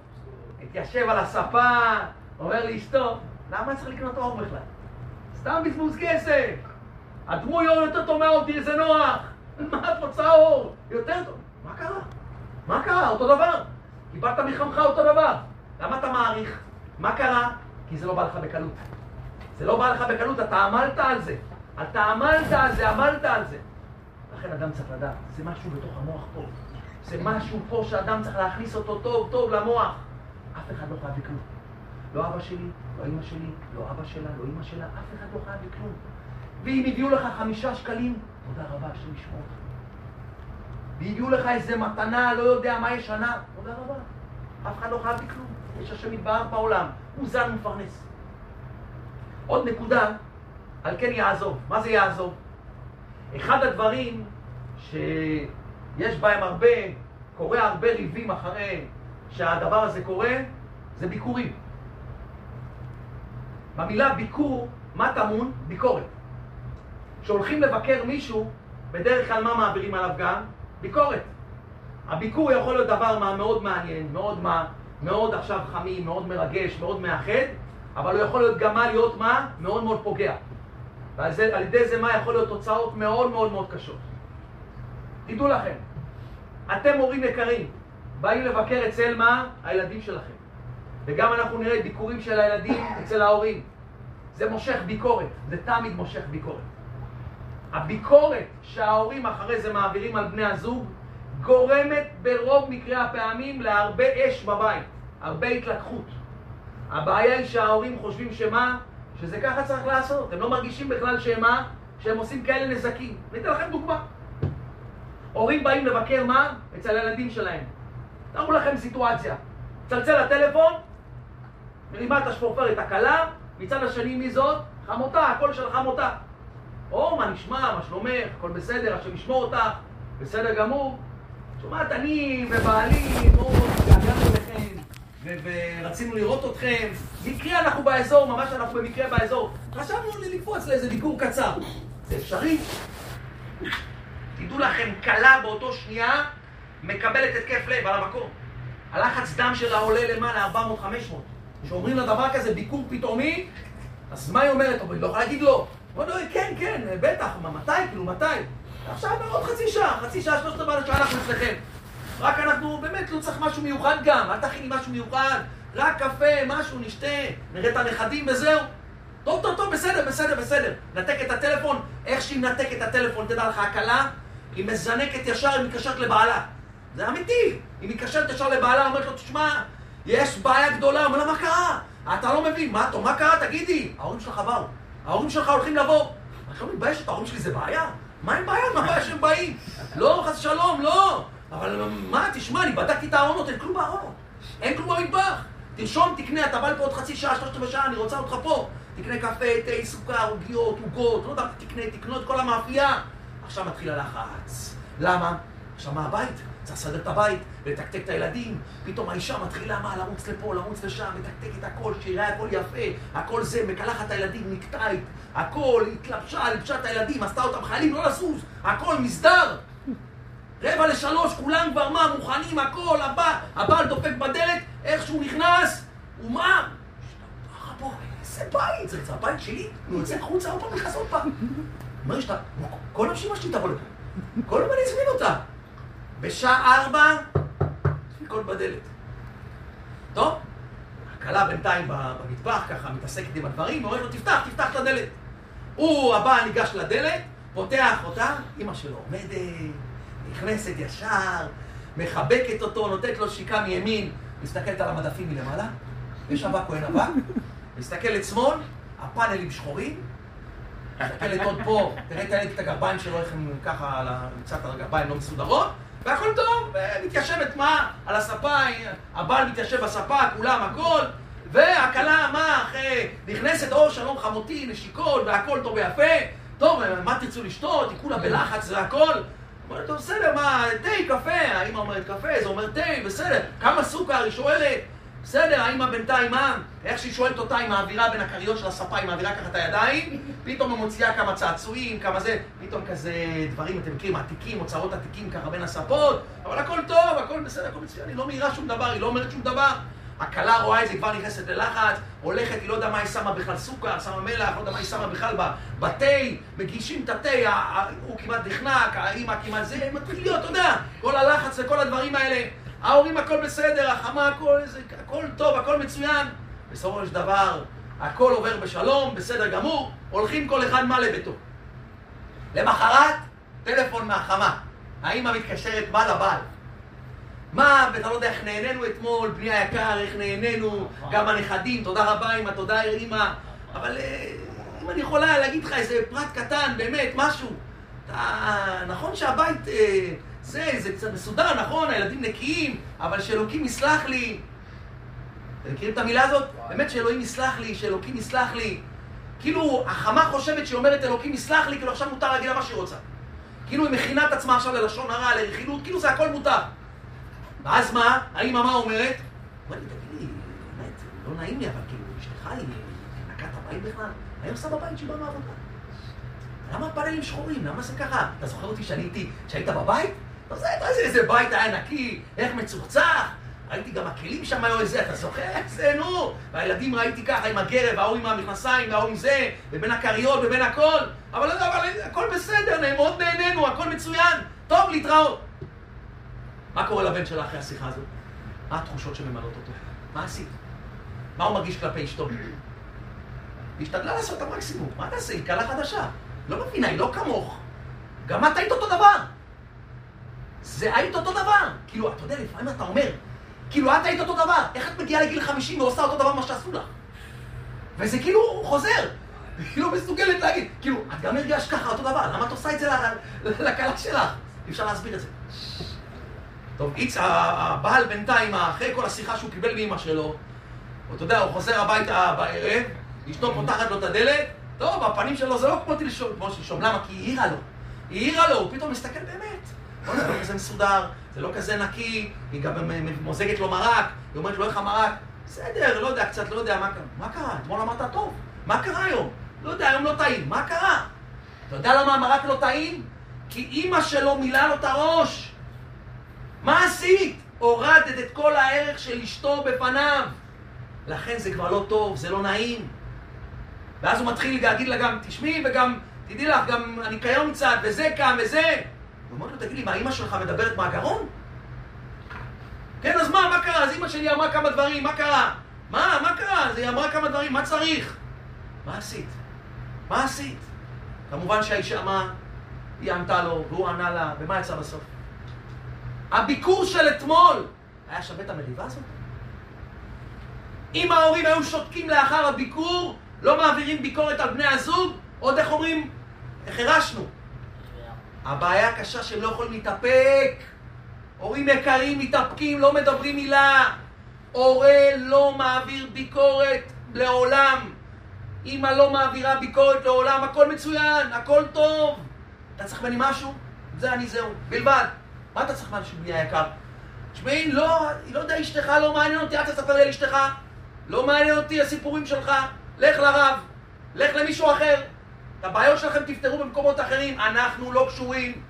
התיישב על הספה, אומר לאשתו, למה צריך לקנות אור בכלל? סתם בזבוז כסף. הדמויות יותר טוב מהאור, זה נוח. מה את רוצה אור? יותר טוב. מה קרה? מה קרה? אותו דבר. קיבלת מחמך אותו דבר. למה אתה מעריך? מה קרה? כי זה לא בא לך בקלות. זה לא בא לך בקלות, אתה עמלת על זה. אתה עמלת על זה, עמלת על זה. לכן אדם צריך לדעת, זה משהו בתוך המוח פה. זה משהו פה שאדם צריך להכניס אותו טוב טוב למוח. אף אחד לא חייב בכלום. לא אבא שלי, לא אמא שלי, לא אבא שלה, לא אמא שלה, אף אחד לא חייב בכלום. ואם הביאו לך חמישה שקלים, תודה רבה, השם ישמור אותך. והביאו לך איזה מתנה, לא יודע מה ישנה, תודה רבה. אף אחד לא חייב לי כלום. יש השם יתברך בעולם, הוא זן ומפרנס. עוד נקודה, על כן יעזוב. מה זה יעזוב? אחד הדברים שיש בהם הרבה, קורה הרבה ריבים אחרי שהדבר הזה קורה, זה ביקורים. במילה ביקור, מה טמון? ביקורת. כשהולכים לבקר מישהו, בדרך כלל מה מעבירים עליו גם? ביקורת. הביקור יכול להיות דבר מאוד מעניין, מאוד מה, מאוד עכשיו חמים, מאוד מרגש, מאוד מאחד, אבל הוא יכול להיות גם מה להיות מה? מאוד מאוד פוגע. ועל ידי זה מה יכול להיות תוצאות מאוד מאוד מאוד קשות. תדעו לכם, אתם הורים יקרים, באים לבקר אצל מה? הילדים שלכם. וגם אנחנו נראה ביקורים של הילדים אצל ההורים. זה מושך ביקורת, זה תמיד מושך ביקורת. הביקורת שההורים אחרי זה מעבירים על בני הזוג גורמת ברוב מקרי הפעמים להרבה אש בבית, הרבה התלקחות. הבעיה היא שההורים חושבים שמה? שזה ככה צריך לעשות. הם לא מרגישים בכלל שמה? שהם עושים כאלה נזקים. אני אתן לכם דוגמה. הורים באים לבקר מה? אצל הילדים שלהם. תראו לכם סיטואציה. צלצל לטלפון, מרימה את השפורפרת הכלה, מצד השני מי זאת? חמותה, הקול של חמותה. או, מה נשמע, מה שלומך, הכל בסדר, השם ישמור אותך, בסדר גמור. שומעת, אני ובעלי מאוד ורצינו לראות אתכם. מקרה אנחנו באזור, ממש אנחנו במקרה באזור. חשבנו לקפוץ לאיזה ביקור קצר. זה אפשרי? תדעו לכם, כלה באותו שנייה מקבלת התקף לב על המקום. הלחץ דם שלה עולה למעלה 400-500. כשאומרים לה דבר כזה, ביקור פתאומי, אז מה היא אומרת? היא לא יכולה להגיד לא. אומרת לו, כן, כן, בטח, מתי? כאילו, מתי? עכשיו עוד חצי שעה, חצי שעה, שלושת רבעי שעה אנחנו אצלכם. רק אנחנו, באמת, לא צריך משהו מיוחד גם, אל תכיני משהו מיוחד, רק קפה, משהו, נשתה, נראה את הנכדים וזהו. טוב, טוב, טוב, בסדר, בסדר, בסדר. נתק את הטלפון, איך שהיא מנתקת את הטלפון, תדע לך, הכלה, היא מזנקת ישר, היא מתקשרת לבעלה. זה אמיתי. היא מתקשרת ישר לבעלה, אומרת לו, תשמע, יש בעיה גדולה, אומר לה, מה קרה? אתה לא מבין, מה, טוב, מה קרה? תגידי. ההורים שלך באו. ההורים שלך הולכים לבוא. אני לא מתבייש, ההורים שלי זה בעיה? מה עם בעיה? מה הבעיה שהם באים? לא, חס ושלום, לא. אבל מה, תשמע, אני בדקתי את הארונות, אין כלום בארונות. אין כלום במטבח. תרשום, תקנה, אתה בא לפה עוד חצי שעה, שלושת רבעי שעה, אני רוצה אותך פה. תקנה קפה, תה, סוכר, עוגיות, עוגות, לא יודע, תקנה, תקנו את כל המאפייה. עכשיו מתחיל הלחץ. למה? עכשיו מה הבית? צריך לסדר את הבית, ולתקתק את הילדים. פתאום האישה מתחילה מה? לרוץ לפה, לרוץ לשם, מתקתק את הכל, שיראה הכל יפה, הכל זה, מקלחת את הילדים, נקטייט, הכל, התלבשה, לבשה את הילדים, עשתה אותם חיילים, לא לזוז, הכל מסדר. רבע לשלוש, כולם כבר מה, מוכנים, הכל, הבא, הבעל דופק בדלת, איך שהוא נכנס, הוא מה? איזה בית, זה הבית שלי, הוא יוצא החוצה, עוד פעם נכנס עוד פעם. אומר שאתה, כל המשאימה שלי תבוא לפה, כל הזמן הזמין אותה. בשעה ארבע, דפיקות בדלת. טוב, הכלה בינתיים במטבח, ככה מתעסקת עם הדברים, ואומרת לו, תפתח, תפתח את הדלת. הוא, הבעל, ניגש לדלת, פותח אותה, אמא שלו עומדת, נכנסת ישר, מחבקת אותו, נותנת לו שיקה מימין, מסתכלת על המדפים מלמעלה, יש אבק או אין אבק, מסתכלת שמאל, הפאנלים שחורים, מסתכלת עוד פה, תראה את הגרביים שלו, איך הם ככה, קצת הגרביים לא מסודרות, והכל טוב, מתיישבת מה? על הספה, הבעל מתיישב בספה, כולם, הכל, והכלה, מה, אחרי, נכנסת, או שלום חמותי, נשיקות, והכל טוב ויפה, טוב, מה תרצו לשתות, היא כולה בלחץ זה הכל. אומרת, טוב, בסדר, מה, תה, קפה, האמא אומרת קפה, זה אומר תה, בסדר, כמה סוכר, היא שואלת, בסדר, האמא בינתיים, מה? איך שהיא שואלת אותה, היא מעבירה בין הכריות של הספה, היא מעבירה ככה את הידיים, פתאום היא מוציאה כמה צעצועים, כמה זה, פתאום כזה דברים, אתם מכירים, עתיקים, אוצרות עתיקים ככה בין הספות, אבל הכל טוב, הכל בסדר, הכל מצוין, היא לא מעירה שום דבר, היא לא אומרת שום דבר. הכלה רואה את זה, כבר נכנסת ללחץ, הולכת, היא לא יודע מה היא שמה בכלל סוכר, שמה מלח, לא יודע מה היא שמה בכלל בתה, מגישים את התה, הוא כמעט נחנק, האמא כמעט זה, מתחיל להיות, אתה יודע, כל הלחץ וכל הדברים האלה. ההורים הכל בסדר, החמה הכל, זה, הכל טוב, הכל מצוין. בסופו של דבר, הכל עובר בשלום, בסדר גמור, הולכים כל אחד מה לביתו. למחרת, טלפון מהחמה. האמא מתקשרת, מה לבעל? מה, ואתה לא יודע איך נהנינו אתמול, בני היקר, איך נהנינו, גם הנכדים, תודה רבה אמא, תודה אמא, אבל אם אני יכולה להגיד לך איזה פרט קטן, באמת, משהו. אתה, נכון שהבית, אה, זה, זה קצת מסודר, נכון, הילדים נקיים, אבל שאלוקים יסלח לי. אתם מכירים את המילה הזאת? באמת שאלוהים יסלח לי, שאלוקים יסלח לי. כאילו, החמה חושבת שהיא אומרת אלוקים יסלח לי, כאילו עכשיו מותר להגיד לה מה שהיא רוצה. כאילו היא מכינה את עצמה עכשיו ללשון הרע, לרכילות, כאילו זה הכל מותר. ואז מה? האמא מה אומרת? אומר לי, תגיד לי, באמת, לא נעים לי, אבל כאילו, אשתך היא נקת הבית בכלל? מה היא עושה בבית שהיא באה מהעבודה? למה פאנלים שחורים? למה זה ככה? אתה זוכר אותי שאני הייתי, שהיית בבית? אתה יודע איזה בית היה נקי, איך מצוחצח? ראיתי גם הכלים שם היו איזה, אתה זוכר? זה, נו. והילדים ראיתי ככה עם הגרב, ההוא עם המכנסיים, וההוא עם זה, ובין הכריות ובין הכל. אבל, אבל הכל בסדר, מאוד נהנינו, הכל מצוין. טוב, להתראות. מה קורה לבן שלה אחרי השיחה הזאת? מה התחושות שממלאות אותו? מה עשית? מה הוא מרגיש כלפי אשתו? היא השתדלה לעשות את המקסימום. מה תעשה? היא קלה חדשה. לא מבינה, היא לא כמוך. גם את היית אותו דבר. זה היית אותו דבר. כאילו, אתה יודע, לפעמים אתה אומר, כאילו, את היית אותו דבר. איך את מגיעה לגיל 50 ועושה אותו דבר מה שעשו לך? וזה כאילו חוזר. היא לא מסוגלת להגיד, כאילו, את גם הרגשת ככה אותו דבר, למה את עושה את זה לכלה שלך? אי אפשר להסביר את זה. טוב, איץ, הבעל בינתיים, אחרי כל השיחה שהוא קיבל מאמא שלו, אתה יודע, הוא חוזר הביתה בערב, אשתו פותחת לו את הדלת, טוב, הפנים שלו זה לא כמו תלשום, כמו שלשום, למה? כי היא העירה לו. היא העירה לו, הוא פתאום מסתכל באמת. זה לא כזה מסודר, זה לא כזה נקי, היא גם מוזגת לו מרק, היא אומרת לו איך המרק, בסדר, לא יודע, קצת לא יודע, מה קרה? מה קרה? אתמול אמרת טוב, מה קרה היום? לא יודע, היום לא טעים, מה קרה? אתה יודע למה המרק לא טעים? כי אימא שלו מילאה לו את הראש. מה עשית? הורדת את כל הערך של אשתו בפניו. לכן זה כבר לא טוב, זה לא נעים. ואז הוא מתחיל להגיד לה גם, תשמעי, וגם, תדעי לך, גם הניקיון קצת, וזה כאן, וזה. הוא אומר לו, תגיד לי, מה, אימא שלך מדברת מהגרון? כן, אז מה, מה קרה? אז אימא שלי אמרה כמה דברים, מה קרה? מה, מה קרה? אז היא אמרה כמה דברים, מה צריך? מה עשית? מה עשית? כמובן שהאישה אמרה, היא ענתה לו, והוא ענה לה, ומה יצא בסוף? הביקור של אתמול היה שווה את המריבה הזאת? אם ההורים היו שותקים לאחר הביקור, לא מעבירים ביקורת על בני הזוג, עוד איך אומרים, איך הרשנו. הבעיה הקשה שהם לא יכולים להתאפק. הורים יקרים מתאפקים, לא מדברים מילה. הורה לא מעביר ביקורת לעולם. אמא לא מעבירה ביקורת לעולם, הכל מצוין, הכל טוב. אתה צריך ממני משהו? זה אני זהו, בלבד. מה אתה צריך משהו בלי היקר? תשמעי, לא, לא יודע, אשתך לא מעניין אותי, אל תספר לי על אשתך. לא מעניין אותי הסיפורים שלך. לך לרב, לך למישהו אחר. את הבעיות שלכם תפתרו במקומות אחרים, אנחנו לא קשורים.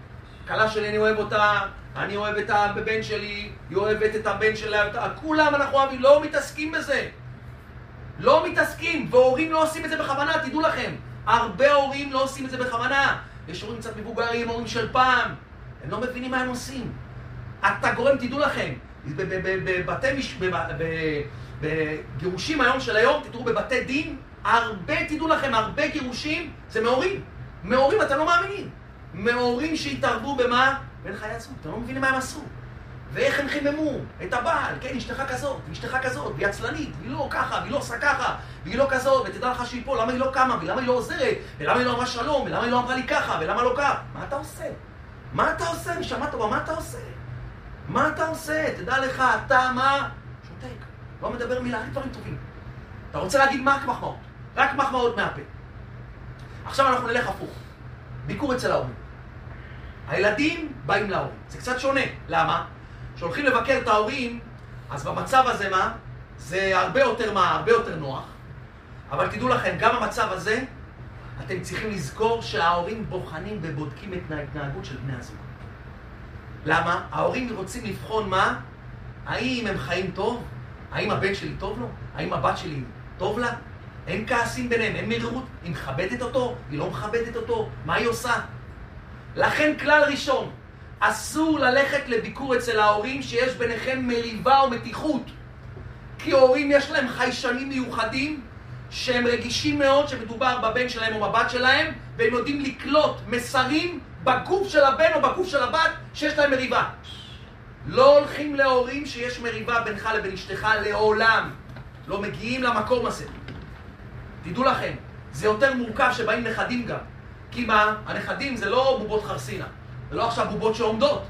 כלה שלי, אני אוהב אותה, אני אוהב את הבן שלי, היא אוהבת את הבן שלה, כולם אנחנו אוהבים, לא מתעסקים בזה. לא מתעסקים, והורים לא עושים את זה בכוונה, תדעו לכם. הרבה הורים לא עושים את זה בכוונה. יש הורים קצת מבוגרים, הורים של פעם. הם לא מבינים מה הם עושים. אתה גורם, תדעו לכם, בבתי מש... בגירושים היום של היום, תראו בבתי דין, הרבה, תדעו לכם, הרבה גירושים זה מהורים. מהורים, אתם לא מאמינים. מהורים שהתערבו במה? בין חיי עצמם. אתם לא מבינים מה הם עשו. ואיך הם חיממו את הבעל, כן, אשתך כזאת, ואשתך כזאת, והיא עצלנית, והיא לא ככה, והיא לא עושה ככה, והיא לא כזאת, ותדע לך שהיא פה, למה היא לא קמה, ולמה היא לא עוזרת, ולמה היא לא אמרה שלום, ולמה היא לא אמרה לי ככה, ולמה לא ככה. מה אתה עושה? מה אתה עושה? נשמה טובה, מה אתה עושה? מה אתה עושה? תדע לך, אתה מה? שותק. לא מדבר מילה, רק דברים טובים. אתה רוצה להגיד? רק מחמאות. רק מחמאות מהפה. עכשיו אנחנו נלך הפוך. ביקור אצל ההורים. הילדים באים להורים. זה קצת שונה. למה? כשהולכים לבקר את ההורים, אז במצב הזה מה? זה הרבה יותר מה? הרבה יותר נוח. אבל תדעו לכם, גם במצב הזה, אתם צריכים לזכור שההורים בוחנים ובודקים את ההתנהגות של בני הזוג. למה? ההורים רוצים לבחון מה? האם הם חיים טוב? האם הבן שלי טוב לו? האם הבת שלי טוב לה? אין כעסים ביניהם, אין מרירות. היא מכבדת אותו? היא לא מכבדת אותו? מה היא עושה? לכן כלל ראשון, אסור ללכת לביקור אצל ההורים שיש ביניכם מריבה או מתיחות. כי הורים יש להם חיישנים מיוחדים שהם רגישים מאוד שמדובר בבן שלהם או בבת שלהם והם יודעים לקלוט מסרים בגוף של הבן או בגוף של הבת שיש להם מריבה. לא הולכים להורים שיש מריבה בינך לבין אשתך לעולם. לא מגיעים למקום הזה. תדעו לכם, זה יותר מורכב שבאים נכדים גם. כי מה? הנכדים זה לא בובות חרסינה. זה לא עכשיו בובות שעומדות.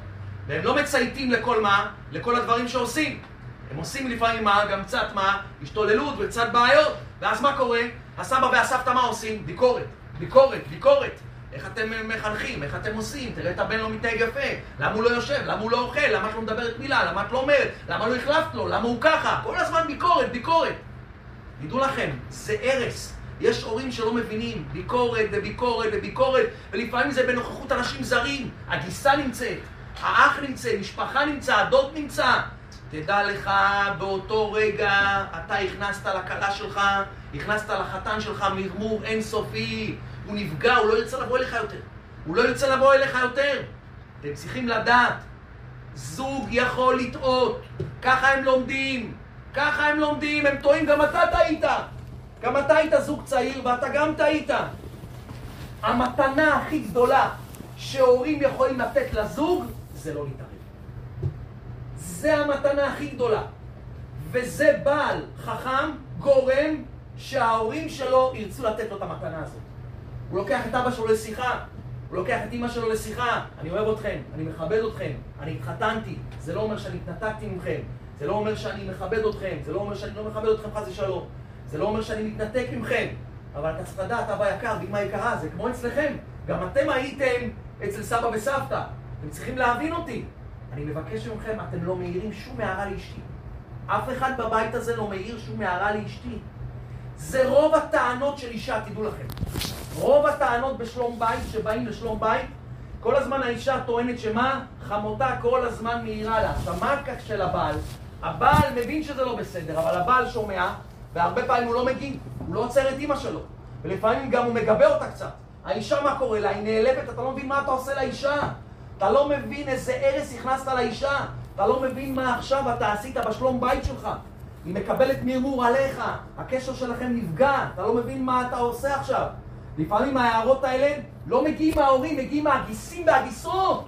והם לא מצייתים לכל מה? לכל הדברים שעושים. הם עושים לפעמים מה? גם קצת מה? השתוללות וקצת בעיות. ואז מה קורה? הסבא והסבתא מה עושים? ביקורת. ביקורת, ביקורת. איך אתם מחנכים, איך אתם עושים, תראה את הבן לא מתנהג יפה, למה הוא לא יושב, למה הוא לא אוכל, למה את לא מדברת מילה, למה את לא אומרת, למה לא החלפת לו, למה הוא ככה, כל הזמן ביקורת, ביקורת. תדעו לכם, זה הרס. יש הורים שלא מבינים, ביקורת וביקורת וביקורת, ולפעמים זה בנוכחות אנשים זרים, הגיסה נמצאת, האח נמצא, משפחה נמצא, הדוד נמצא. תדע לך, באותו רגע אתה הכנסת לכלה שלך, הכנסת לחתן שלך מרמור אינסופי. הוא נפגע, הוא לא ירצה לבוא אליך יותר. הוא לא ירצה לבוא אליך יותר. אתם צריכים לדעת, זוג יכול לטעות, ככה הם לומדים, ככה הם לומדים, הם טועים, גם אתה טעית. גם אתה היית זוג צעיר ואתה גם טעית. המתנה הכי גדולה שהורים יכולים לתת לזוג זה לא להתערב. זה המתנה הכי גדולה. וזה בעל חכם גורם שההורים שלו ירצו לתת לו את המתנה הזאת. הוא לוקח את אבא שלו לשיחה, הוא לוקח את אמא שלו לשיחה, אני אוהב אתכם, אני מכבד אתכם, אני התחתנתי, זה לא אומר שאני התנתקתי מכם, זה לא אומר שאני מכבד אתכם, זה לא אומר שאני לא מכבד אתכם חס ושלום, זה לא אומר שאני מתנתק מכם, אבל אתה צריך לדעת, אבא יקר ואמא יקרה, זה כמו אצלכם, גם אתם הייתם אצל סבא וסבתא, אתם צריכים להבין אותי. אני מבקש מכם, אתם לא מעירים שום הערה לאשתי. אף אחד בבית הזה לא מעיר שום הערה לאשתי. זה רוב הטענות של אישה, תדעו לכם. רוב הטענות בשלום בית, שבאים לשלום בית, כל הזמן האישה טוענת שמה? חמותה כל הזמן מעירה לה. עכשיו, מה הכך של הבעל? הבעל מבין שזה לא בסדר, אבל הבעל שומע, והרבה פעמים הוא לא מגיב, הוא לא עוצר את אימא שלו. ולפעמים גם הוא מגבה אותה קצת. האישה, מה קורה לה? היא נעלבת, אתה לא מבין מה אתה עושה לאישה. אתה לא מבין איזה הרס הכנסת לאישה. אתה לא מבין מה עכשיו אתה עשית בשלום בית שלך. היא מקבלת מרמור עליך, הקשר שלכם נפגע, אתה לא מבין מה אתה עושה עכשיו. לפעמים ההערות האלה לא מגיעים מההורים, מגיעים מהגיסים והגיסות.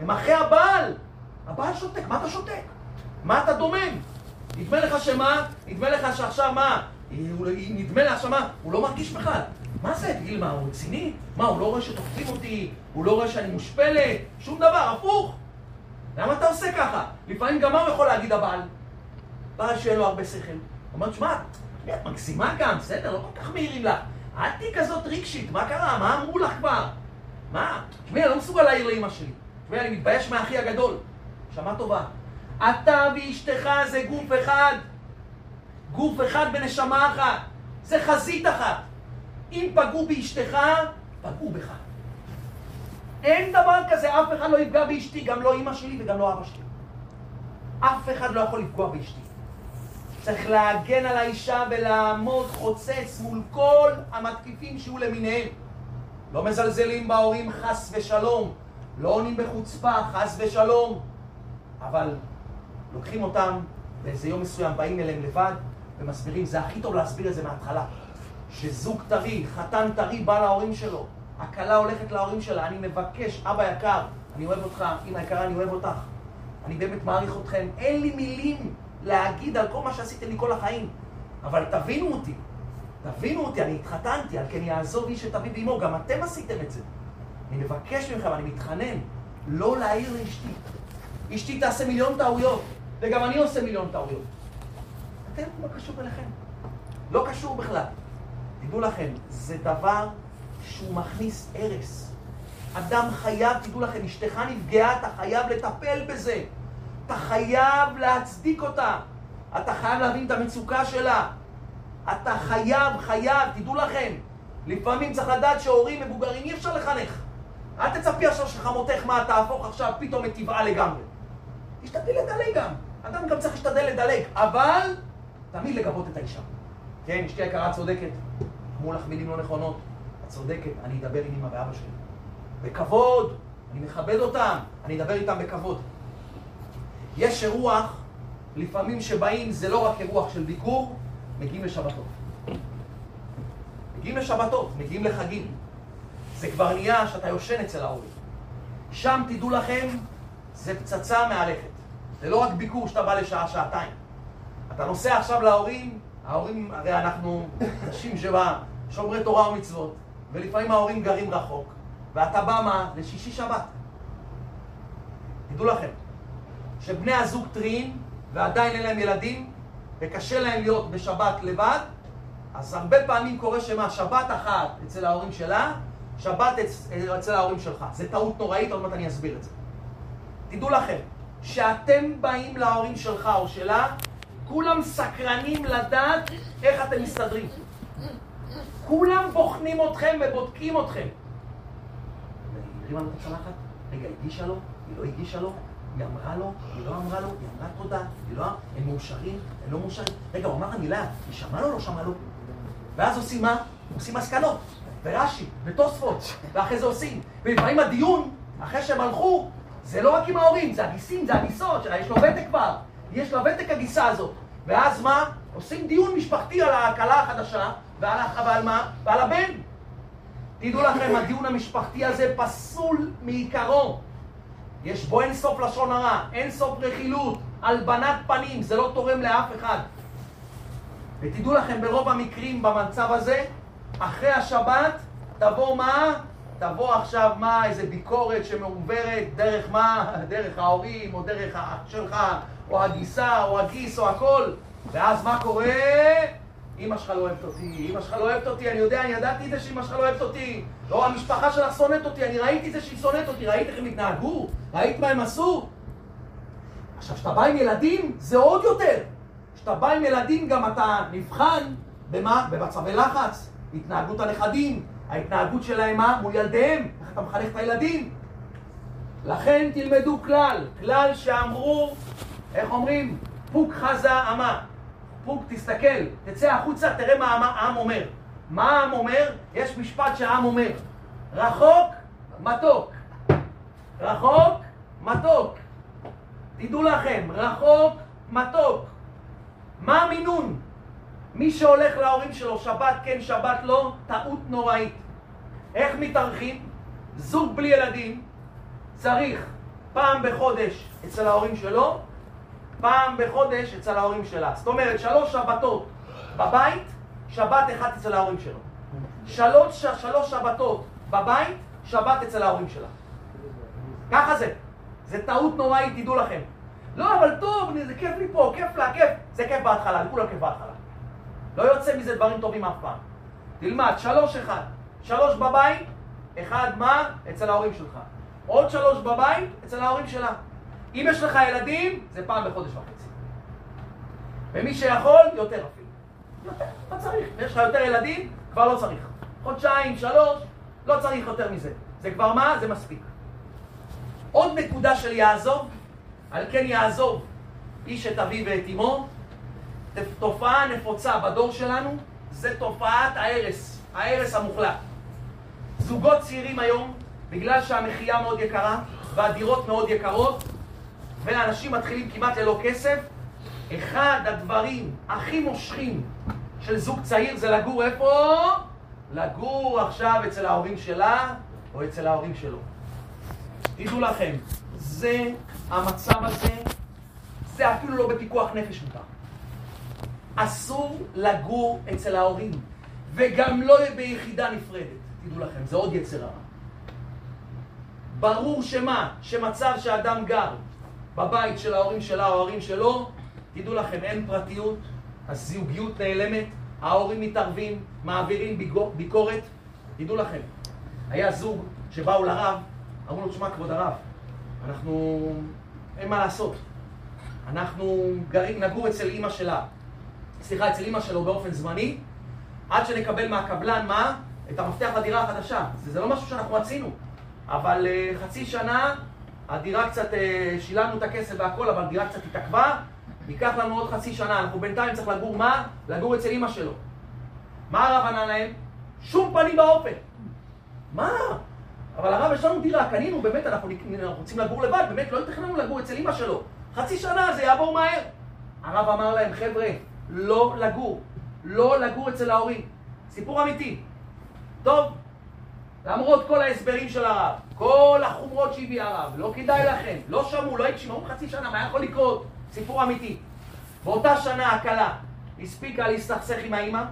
הם אחרי הבעל. הבעל שותק, מה אתה שותק? מה אתה דומם? נדמה לך שמה? נדמה לך שעכשיו מה? נדמה לך שמה? הוא לא מרגיש בכלל. מה זה? תגיד, מה, הוא רציני? מה, הוא לא רואה שתוקפים אותי? הוא לא רואה שאני מושפלת? שום דבר, הפוך. למה אתה עושה ככה? לפעמים גם מה הוא יכול להגיד הבעל? בעל שאין לו הרבה שכל. הוא אומר, שמע, את מגזימה גם, בסדר, לא כל כך מעירים לה. אל תהיי כזאת רגשית, מה קרה? מה אמרו לך כבר? מה? תשמעי, אני לא מסוגל להעיר לאמא שלי. תשמעי, אני מתבייש מהאחי הגדול. שמע טובה. אתה ואשתך זה גוף אחד. גוף אחד בנשמה אחת. זה חזית אחת. אם פגעו באשתך, פגעו בך. אין דבר כזה, אף אחד לא יפגע באשתי, גם לא אמא שלי וגם לא אבא שלי. אף אחד לא יכול לפגוע באשתי. צריך להגן על האישה ולעמוד חוצץ מול כל המתקיפים שיהיו למיניהם. לא מזלזלים בהורים חס ושלום, לא עונים בחוצפה חס ושלום, אבל לוקחים אותם באיזה יום מסוים, באים אליהם לבד ומסבירים, זה הכי טוב להסביר את זה מההתחלה. שזוג טרי, חתן טרי בא להורים שלו, הכלה הולכת להורים שלה, אני מבקש, אבא יקר, אני אוהב אותך, אמא יקרה, אני אוהב אותך, אני באמת מעריך אתכם, אין לי מילים להגיד על כל מה שעשיתם לי כל החיים. אבל תבינו אותי, תבינו אותי, אני התחתנתי, על כן יעזוב איש את אביו ואמו, גם אתם עשיתם את זה. אני מבקש מכם, אני מתחנן, לא להעיר לאשתי. אשתי תעשה מיליון טעויות, וגם אני עושה מיליון טעויות. אתם לא קשור אליכם. לא קשור בכלל. תדעו לכם, זה דבר שהוא מכניס הרס. אדם חייב, תדעו לכם, אשתך נפגעה, אתה חייב לטפל בזה. אתה חייב להצדיק אותה. אתה חייב להבין את המצוקה שלה. אתה חייב, חייב, תדעו לכם. לפעמים צריך לדעת שהורים מבוגרים אי אפשר לחנך. אל תצפי עכשיו שחמותך מה תהפוך עכשיו פתאום את טבעה לגמרי. תשתדלי לדלג גם. אדם גם צריך להשתדל לדלג, אבל תמיד לגבות את האישה. כן, אשתי היקרה צודקת. אמרו לך מילים לא נכונות. את צודקת, אני אדבר עם אמא ואבא שלי. בכבוד, אני מכבד אותם, אני אדבר איתם בכבוד. יש אירוח, לפעמים שבאים, זה לא רק אירוח של ביקור, מגיעים לשבתות. מגיעים לשבתות, מגיעים לחגים. זה כבר נהיה שאתה יושן אצל ההורים. שם, תדעו לכם, זה פצצה מהלכת. זה לא רק ביקור שאתה בא לשעה, שעתיים. אתה נוסע עכשיו להורים, ההורים, הרי אנחנו אנשים שומרי תורה ומצוות, ולפעמים ההורים גרים רחוק, ואתה בא מה? לשישי שבת. תדעו לכם, שבני הזוג טריים ועדיין אין להם ילדים, וקשה להם להיות בשבת לבד, אז הרבה פעמים קורה שמה, שבת אחת אצל ההורים שלה, שבת אצל ההורים שלך. זה טעות נוראית, עוד מעט אני אסביר את זה. תדעו לכם, שאתם באים להורים שלך או שלה, כולם סקרנים לדעת איך אתם מסתדרים. כולם בוחנים אתכם ובודקים אתכם. הרימה את הצלחת? רגע, הגישה לו? היא לא הגישה לו? היא אמרה לו? היא לא אמרה לו? היא אמרה תודה? היא לא... הם מאושרים? הם לא מאושרים? רגע, הוא אמר לה מילה, היא שמעה לו לא שמעה לו? ואז עושים מה? עושים מסקנות. ורש"י, ותוספות, ואחרי זה עושים. ולפעמים הדיון, אחרי שהם הלכו, זה לא רק עם ההורים, זה הגיסים, זה הגיסות, יש לו ותק כבר, יש לה ותק הגיסה הזאת. ואז מה? עושים דיון משפחתי על הכלה החדשה, ועל, ועל מה? ועל הבן. תדעו לכם, הדיון המשפחתי הזה פסול מעיקרו. יש בו אין סוף לשון הרע, אין סוף רכילות, הלבנת פנים, זה לא תורם לאף אחד. ותדעו לכם, ברוב המקרים במצב הזה, אחרי השבת, תבוא מה? תבוא עכשיו מה? איזה ביקורת שמעוברת דרך מה? דרך ההורים, או דרך האח שלך, או הגיסה, או הגיס, או הכל. ואז מה קורה? אמא שלך לא אוהבת אותי, אמא שלך לא אוהבת אותי, אני יודע, אני ידעתי את זה שאמא שלך לא אוהבת אותי. לא, המשפחה שלך שונאת אותי, אני ראיתי את זה שהיא שונאת אותי, ראית איך הם התנהגו? ראית מה הם עשו? עכשיו, כשאתה בא עם ילדים, זה עוד יותר. כשאתה בא עם ילדים גם אתה נבחן במה? במצבי לחץ, התנהגות הנכדים, ההתנהגות שלהם מה? מול ילדיהם, איך אתה מחנך את הילדים. לכן תלמדו כלל, כלל שאמרו, איך אומרים? פוק חזה אמה. פוק, תסתכל, תצא החוצה, תראה מה העם אומר. מה העם אומר? יש משפט שהעם אומר. רחוק, מתוק. רחוק, מתוק. תדעו לכם, רחוק, מתוק. מה המינון? מי שהולך להורים שלו שבת כן, שבת לא, טעות נוראית. איך מתארחים? זוג בלי ילדים צריך פעם בחודש אצל ההורים שלו, פעם בחודש אצל ההורים שלה. זאת אומרת, שלוש שבתות בבית, שבת אחת אצל ההורים שלו. שלוש, שלוש שבתות בבית, שבת אצל ההורים שלה. ככה זה. זה טעות נוראית, תדעו לכם. לא, אבל טוב, זה כיף לי פה, כיף לה, כיף. זה כיף בהתחלה, לכולם כיף בהתחלה. לא יוצא מזה דברים טובים אף פעם. תלמד, שלוש אחד. שלוש בבית, אחד מה? אצל ההורים שלך. עוד שלוש בבית, אצל ההורים שלה. אם יש לך ילדים, זה פעם בחודש וחצי. ומי שיכול, יותר אפילו. יותר, לא צריך. אם יש לך יותר ילדים, כבר לא צריך. חודשיים, שלוש, לא צריך יותר מזה. זה כבר מה? זה מספיק. עוד נקודה של יעזוב, על כן יעזוב איש את אביו ואת אמו, תופעה נפוצה בדור שלנו, זה תופעת ההרס, ההרס המוחלט. זוגות צעירים היום, בגלל שהמחיה מאוד יקרה והדירות מאוד יקרות, ואנשים מתחילים כמעט ללא כסף, אחד הדברים הכי מושכים של זוג צעיר זה לגור איפה? לגור עכשיו אצל ההורים שלה או אצל ההורים שלו. תדעו לכם, זה, המצב הזה, זה אפילו לא בפיקוח נפש מותר. אסור לגור אצל ההורים, וגם לא ביחידה נפרדת. תדעו לכם, זה עוד יצר הרע. ברור שמה? שמצב שאדם גר בבית של ההורים שלה או ההורים שלו, תדעו לכם, אין פרטיות, הזוגיות נעלמת, ההורים מתערבים, מעבירים ביקורת. תדעו לכם, היה זוג שבאו לרב, אמרו לו, תשמע, כבוד הרב, אנחנו, אין מה לעשות. אנחנו גרים, נגור אצל אימא שלה, סליחה, אצל אימא שלו באופן זמני, עד שנקבל מהקבלן, מה? את המפתח לדירה החדשה. זה, זה לא משהו שאנחנו רצינו, אבל uh, חצי שנה הדירה קצת, uh, שילמנו את הכסף והכל, אבל הדירה קצת התעכבה, ייקח לנו עוד חצי שנה. אנחנו בינתיים צריך לגור מה? לגור אצל אימא שלו. מה הרב ענה להם? שום פנים באופן. מה? אבל הרב, יש לנו דירה, קנינו, באמת, אנחנו, אנחנו רוצים לגור לבד, באמת, לא תכננו לגור אצל אימא שלו. חצי שנה, זה יעבור מהר. הרב אמר להם, חבר'ה, לא לגור. לא לגור אצל ההורים. סיפור אמיתי. טוב, למרות כל ההסברים של הרב, כל החומרות שהביא הרב, לא כדאי לכם, לא שמעו, לא הקשיבו, חצי שנה, מה יכול לקרות? סיפור אמיתי. באותה שנה הכלה הספיקה להסתכסך עם האימא,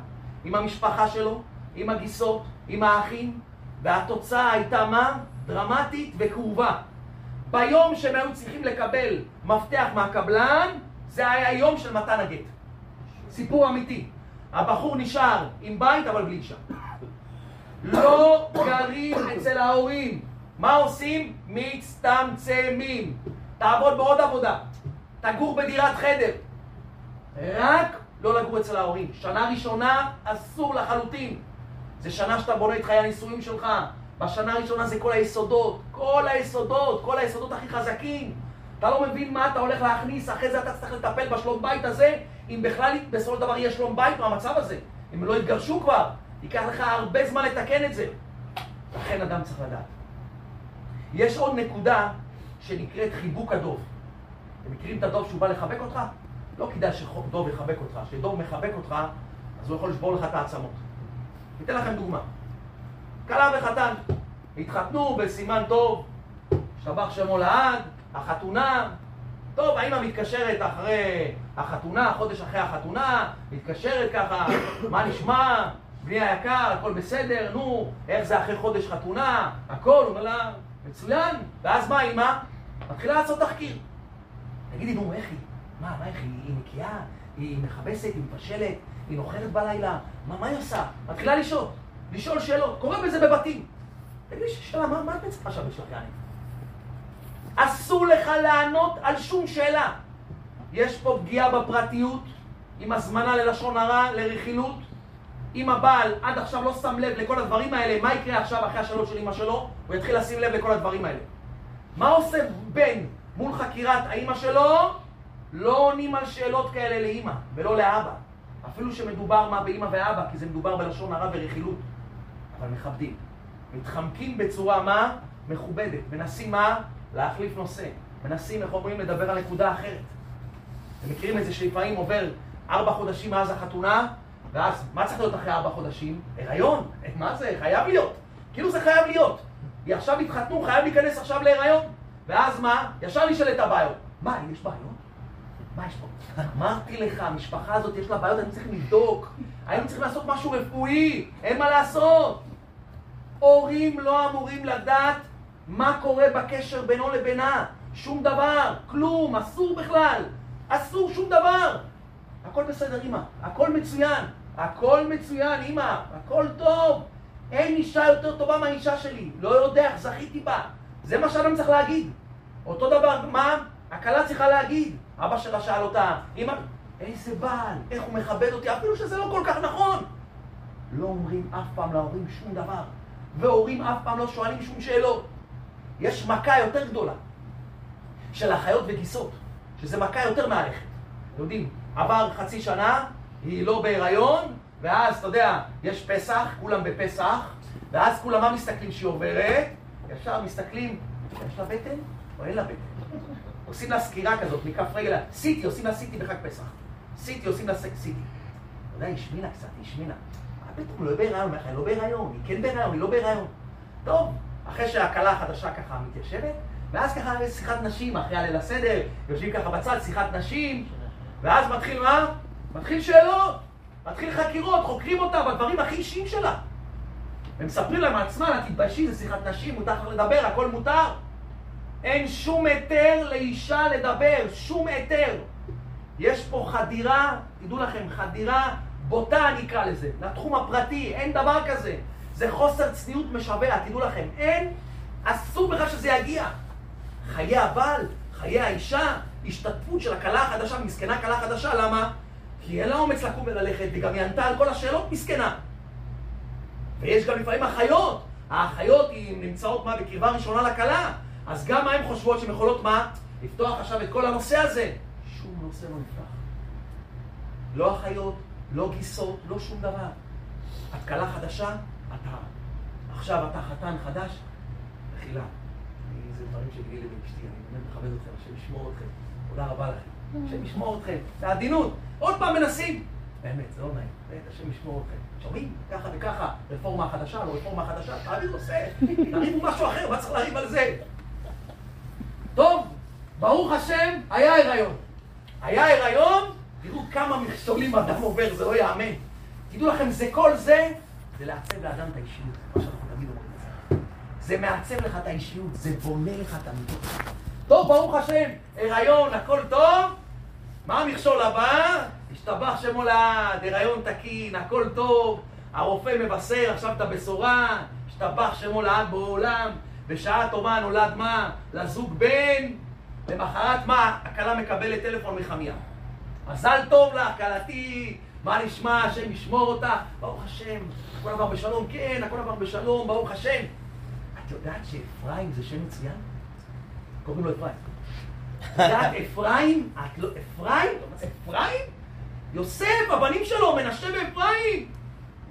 עם המשפחה שלו, עם הגיסות, עם האחים, והתוצאה הייתה מה? דרמטית וכאובה. ביום שהם היו צריכים לקבל מפתח מהקבלן, זה היה יום של מתן הגט. סיפור אמיתי. הבחור נשאר עם בית אבל בלי אישה. לא גרים אצל ההורים. מה עושים? מצטמצמים. תעבוד בעוד עבודה. תגור בדירת חדר. רק לא לגור אצל ההורים. שנה ראשונה אסור לחלוטין. זה שנה שאתה בונה את חיי הנישואים שלך. בשנה הראשונה זה כל היסודות. כל היסודות, כל היסודות הכי חזקים. אתה לא מבין מה אתה הולך להכניס, אחרי זה אתה צריך לטפל בשלום בית הזה, אם בכלל בסופו של דבר יהיה שלום בית מהמצב הזה. הם לא יתגרשו כבר, ייקח לך הרבה זמן לתקן את זה. לכן אדם צריך לדעת. יש עוד נקודה שנקראת חיבוק הדוב. אתם מכירים את הדוב שהוא בא לחבק אותך? לא כדאי שדוב יחבק אותך. כשדוב מחבק אותך, אז הוא יכול לשבור לך את העצמות. אתן לכם דוגמה. כלה וחתן, התחתנו בסימן טוב, השתבח שמו לעד, החתונה, טוב, האמא מתקשרת אחרי החתונה, חודש אחרי החתונה, מתקשרת ככה, מה נשמע? בני היקר, הכל בסדר, נו, איך זה אחרי חודש חתונה, הכל, אומר לה, מצוין, ואז מה אמא? מתחילה לעשות תחקיר. תגידי, נו, איך היא? מה, מה איך היא? היא נקייה? היא מכבסת? היא מבשלת? היא נוחרת בלילה? מה, מה היא עושה? מתחילה לשאול, לשאול שאלות, קורה בזה בבתים. תגידי, שאלה, מה, מה את מצפה שם בשביל יעני? אסור לך לענות על שום שאלה. יש פה פגיעה בפרטיות, עם הזמנה ללשון הרע, לרכילות. אם הבעל עד עכשיו לא שם לב לכל הדברים האלה, מה יקרה עכשיו אחרי השאלות של אמא שלו? הוא יתחיל לשים לב לכל הדברים האלה. מה עושה בן מול חקירת האמא שלו? לא עונים על שאלות כאלה לאמא ולא לאבא. אפילו שמדובר מה באמא ואבא, כי זה מדובר בלשון הרע ורכילות. אבל מכבדים. מתחמקים בצורה מה? מכובדת. מנסים מה? להחליף נושא. מנסים, איך אומרים, לדבר על נקודה אחרת. אתם מכירים את זה שלפעמים עובר ארבע חודשים מאז החתונה, ואז מה צריך להיות אחרי ארבע חודשים? הריון. מה זה? חייב להיות. כאילו זה חייב להיות. עכשיו התחתנו, חייב להיכנס עכשיו להיריון. ואז מה? ישר נשאל את הבעיות. מה, יש בעיות? מה יש פה? אמרתי לך, המשפחה הזאת יש לה בעיות, אני צריך לבדוק. היינו צריכים לעשות משהו רפואי, אין מה לעשות. הורים לא אמורים לדעת מה קורה בקשר בינו לבינה? שום דבר, כלום, אסור בכלל. אסור שום דבר. הכל בסדר, אמא. הכל מצוין. הכל מצוין, אמא. הכל טוב. אין אישה יותר טובה מהאישה שלי. לא יודע זכיתי בה. זה מה שאדם צריך להגיד. אותו דבר, מה? הכלה צריכה להגיד. אבא שלה שאל אותה, אמא, איזה בעל, איך הוא מכבד אותי, אפילו שזה לא כל כך נכון. לא אומרים אף פעם להורים שום דבר. והורים אף פעם לא שואלים שום שאלות. יש מכה יותר גדולה של אחיות וגיסות, שזה מכה יותר מהלכת. אתם יודעים, עבר חצי שנה, היא לא בהיריון, ואז, אתה יודע, יש פסח, כולם בפסח, ואז כולם מה מסתכלים שהיא עוברת? ישר מסתכלים, יש לה בטן או אין לה בטן? עושים לה סקירה כזאת, מכף רגל, סיטי, עושים לה סיטי בחג פסח. סיטי, עושים לה סיטי. אתה יודע, היא השמינה קצת, היא השמינה. פתאום, לא בהיריון, היא לא בהיריון, היא כן בהיריון, היא לא בהיריון. טוב, אחרי שהכלה החדשה ככה מתיישבת, ואז ככה יש שיחת נשים, אחרי הליל הסדר, יושבים ככה בצד, שיחת נשים, ואז מתחיל מה? מתחיל שאלות, מתחיל חקירות, חוקרים אותה בדברים הכי אישיים שלה. ומספרים להם עצמם, תתביישי, זה שיחת נשים, מותר לך לדבר, הכל מותר. אין שום היתר לאישה לדבר, שום היתר. יש פה חדירה, תדעו לכם, חדירה בוטה אני אקרא לזה, לתחום הפרטי, אין דבר כזה. זה חוסר צניעות משווע, תדעו לכם, אין, אסור בכלל שזה יגיע. חיי הבעל, חיי האישה, השתתפות של הכלה החדשה, מסכנה כלה חדשה, למה? כי אין לה אומץ לקום וללכת, והיא גם ענתה על כל השאלות, מסכנה. ויש גם לפעמים אחיות, האחיות נמצאות מה? בקרבה ראשונה לכלה, אז גם מה הן חושבות שהן יכולות מה? לפתוח עכשיו את כל הנושא הזה? שום נושא לא נפתח. לא אחיות, לא גיסות, לא שום דבר. את כלה חדשה, אתה, עכשיו אתה חתן חדש, מחילה. זה דברים שגילי לי ואשתי, אני באמת מכבד אתכם, השם ישמור אתכם. תודה רבה לכם. השם ישמור אתכם. בעדינות. עוד פעם מנסים. באמת, זה לא נעים. באמת, השם ישמור אתכם. שומעים? ככה וככה, רפורמה חדשה, לא רפורמה חדשה, תעביד נושא. תריבו משהו אחר, מה צריך לריב על זה? טוב, ברוך השם, היה הריון. היה הריון, תראו כמה מכשולים אדם עובר, זה לא ייאמן. תדעו לכם, זה כל זה, זה לעצב לאדם את האישיות, מה שאנחנו תמיד אומרים. זה מעצב לך את האישיות, זה בונה לך את המידות. טוב, ברוך השם, הריון, הכל טוב, מה המכשול הבא? השתבח שם הולד, הריון תקין, הכל טוב, הרופא מבשר עכשיו את הבשורה, השתבח שם הולד בעולם, בשעה טובה נולד מה? לזוג בן, למחרת מה? הכלה מקבלת טלפון מחמיה. מזל טוב לך, כלתי, מה נשמע, השם ישמור אותה, ברוך השם, הכל עבר בשלום, כן, הכל עבר בשלום, ברוך השם. את יודעת שאפרים זה שם מצוין? קוראים לו אפרים. יודעת, אפרים, את לא, אפרים? אפרים? יוסף, הבנים שלו, מנשה ואפרים.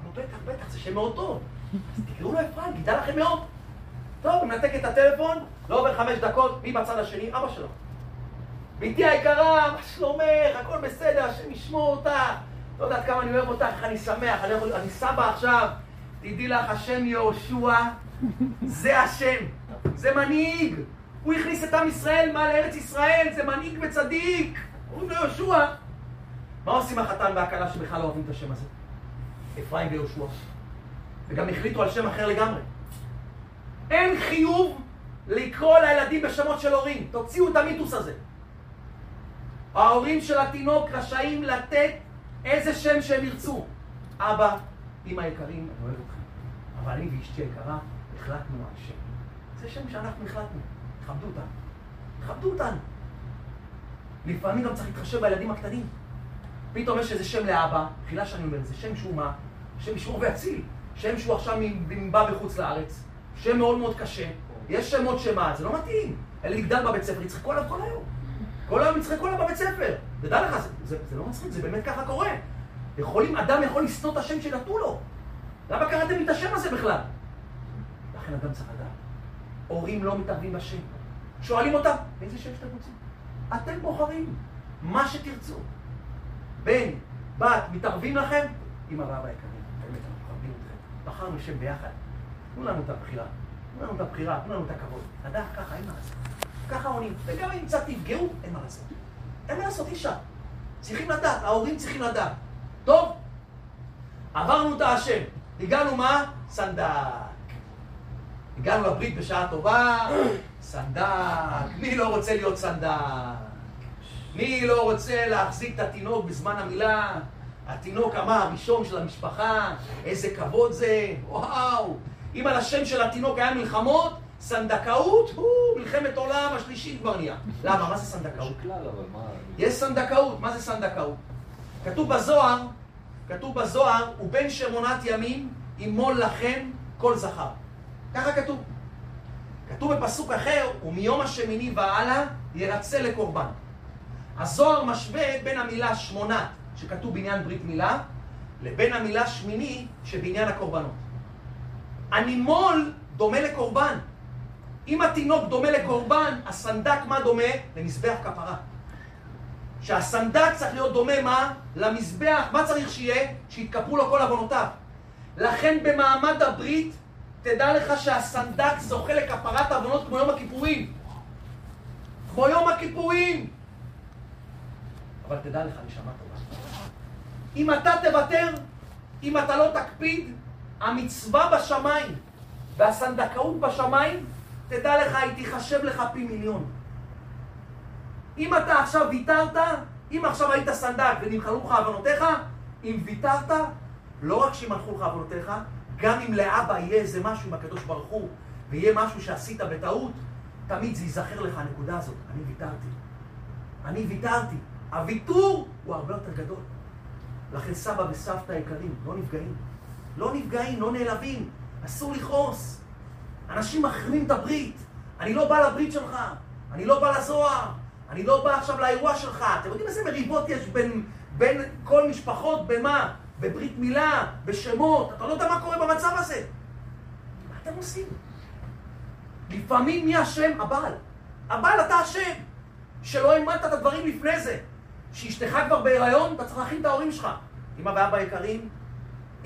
אמרו, בטח, בטח, זה שם מאוד טוב. אז תקראו לו אפרים, כדאי לכם מאוד. טוב, מנתק את הטלפון, לא עובר חמש דקות, מי בצד השני? אבא שלו. ביתי היקרה, מה שלומך? הכל בסדר, השם ישמור אותך. לא יודעת כמה אני אוהב אותך, אני שמח, אני, אני סבא עכשיו. תדעי לך, השם יהושע, זה השם, זה מנהיג. הוא הכניס את עם ישראל מה לארץ ישראל, זה מנהיג וצדיק. אומרים לו יהושע. מה עושים החתן והכלה שבכלל לא אוהבים את השם הזה? אפרים ויהושע. וגם החליטו על שם אחר לגמרי. אין חיוב לקרוא לילדים בשמות של הורים. תוציאו את המיתוס הזה. ההורים של התינוק רשאים לתת איזה שם שהם ירצו. אבא, אמא יקרים, אני אוהב אתכם. אבל אני ואשתי יקרה החלטנו על שם. זה שם שאנחנו החלטנו. תכבדו אותנו. תכבדו אותנו. לפעמים גם צריך להתחשב בילדים הקטנים. פתאום יש איזה שם לאבא, תחילה שאני אומר, זה שם שהוא מה? שם ישמור ויציל. שם שהוא עכשיו בא מחוץ לארץ. שם מאוד מאוד קשה. יש שמות שמה, זה לא מתאים. אלה יגדל בבית ספר, יצחקו עליו כל היום. כל היום יצחקו עליו בבית ספר. תדע לך, זה, זה, זה לא מצחיק, זה באמת ככה קורה. יכולים, אדם יכול לשנוא את השם שנתנו לו. למה קראתם לי את השם הזה בכלל? לכן אדם צריך לדעת. הורים לא מתערבים בשם. שואלים אותם, איזה שם שאתם רוצים? אתם בוחרים מה שתרצו. בן, בת, מתערבים לכם? אמא ואבא יקרים, באמת, אנחנו מכבדים אתכם. בחרנו שם ביחד. תנו לנו את הבחירה. תנו לנו את הבחירה, תנו לנו את הכבוד. לדעת ככה, אין מה לעשות. ככה עונים. וגם אם קצת תפגעו, אין מה לעשות. אין מה לעשות, אי אפשר. צריכים לדעת, ההורים צריכים לדעת. טוב, עברנו את השם. הגענו מה? סנדק. הגענו לברית בשעה טובה, סנדק. מי לא רוצה להיות סנדק? מי לא רוצה להחזיק את התינוק בזמן המילה? התינוק המה הראשון של המשפחה, איזה כבוד זה, וואו. אם על השם של התינוק היה מלחמות, סנדקאות, הוא מלחמת עולם השלישית כבר נהיה. למה? מה זה סנדקאות? יש סנדקאות, מה זה סנדקאות? כתוב בזוהר, כתוב בזוהר, הוא בן שמונת ימים, ימול לכם כל זכר. ככה כתוב. כתוב בפסוק אחר, ומיום השמיני והלאה ירצה לקורבן. הזוהר משווה בין המילה שמונה, שכתוב בעניין ברית מילה, לבין המילה שמיני שבעניין הקורבנות. הנימול דומה לקורבן. אם התינוק דומה לקורבן, הסנדק מה דומה? למזבח כפרה. שהסנדק צריך להיות דומה מה? למזבח, מה צריך שיהיה? שיתכפרו לו כל עוונותיו. לכן במעמד הברית, תדע לך שהסנדק זוכה לכפרת עוונות כמו יום הכיפורים. כמו יום הכיפורים. אבל תדע לך, נשמה טובה. אם אתה תוותר, אם אתה לא תקפיד, המצווה בשמיים והסנדקאות בשמיים, תדע לך, היא תיחשב לך פי מיליון. אם אתה עכשיו ויתרת, אם עכשיו היית סנדק ונמחלו לך עוונותיך, אם ויתרת, לא רק שימחלו לך עוונותיך, גם אם לאבא יהיה איזה משהו עם הקדוש ברוך הוא, ויהיה משהו שעשית בטעות, תמיד זה ייזכר לך הנקודה הזאת. אני ויתרתי. אני ויתרתי. הוויתור הוא הרבה יותר גדול. לכן סבא וסבתא יקרים, לא נפגעים. לא נפגעים, לא נעלבים. אסור לכעוס. אנשים מחרימים את הברית. אני לא בא לברית שלך, אני לא בא לזוהר, אני לא בא עכשיו לאירוע שלך. אתם יודעים איזה מריבות יש בין, בין כל משפחות, במה? בברית מילה, בשמות. אתה לא יודע מה קורה במצב הזה. מה אתם עושים? לפעמים מי אשם? הבעל. הבעל אתה אשם. שלא האמנת את הדברים לפני זה. שאשתך כבר בהיריון, אתה צריך להכין את ההורים שלך. אמא ואבא יקרים,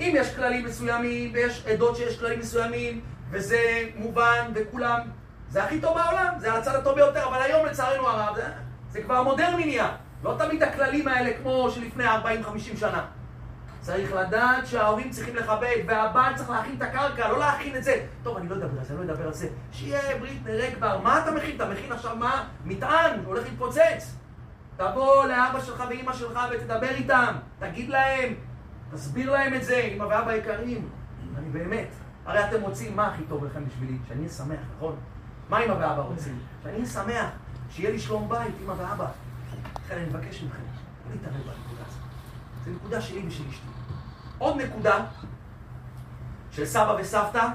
אם יש כללים מסוימים, ויש עדות שיש כללים מסוימים, וזה מובן, וכולם, זה הכי טוב בעולם, זה הצד הטוב ביותר, אבל היום לצערנו הרב, זה, זה כבר מודרני נהיה. לא תמיד הכללים האלה כמו שלפני 40-50 שנה. צריך לדעת שההורים צריכים לכבד, והבעל צריך להכין את הקרקע, לא להכין את זה. טוב, אני לא אדבר על זה, אני לא אדבר על זה. שיהיה ברית נראה כבר. מה אתה מכין? אתה מכין עכשיו מה? מטען, הולך להתפוצץ. תבוא לאבא שלך ואימא שלך ותדבר איתם, תגיד להם, תסביר להם את זה, אמא ואבא יקרים. אני באמת, הרי אתם רוצים, מה הכי טוב לכם בשבילי? שאני אהיה שמח, נכון? מה אמא ואבא רוצים? שאני אהיה שמח, שיהיה לי שלום בית, אמא ואבא. לכן אני מבקש מכם, לא להתערב בנקודה הזאת. זו נקודה שלי ושל אשתי. עוד נקודה של סבא וסבתא,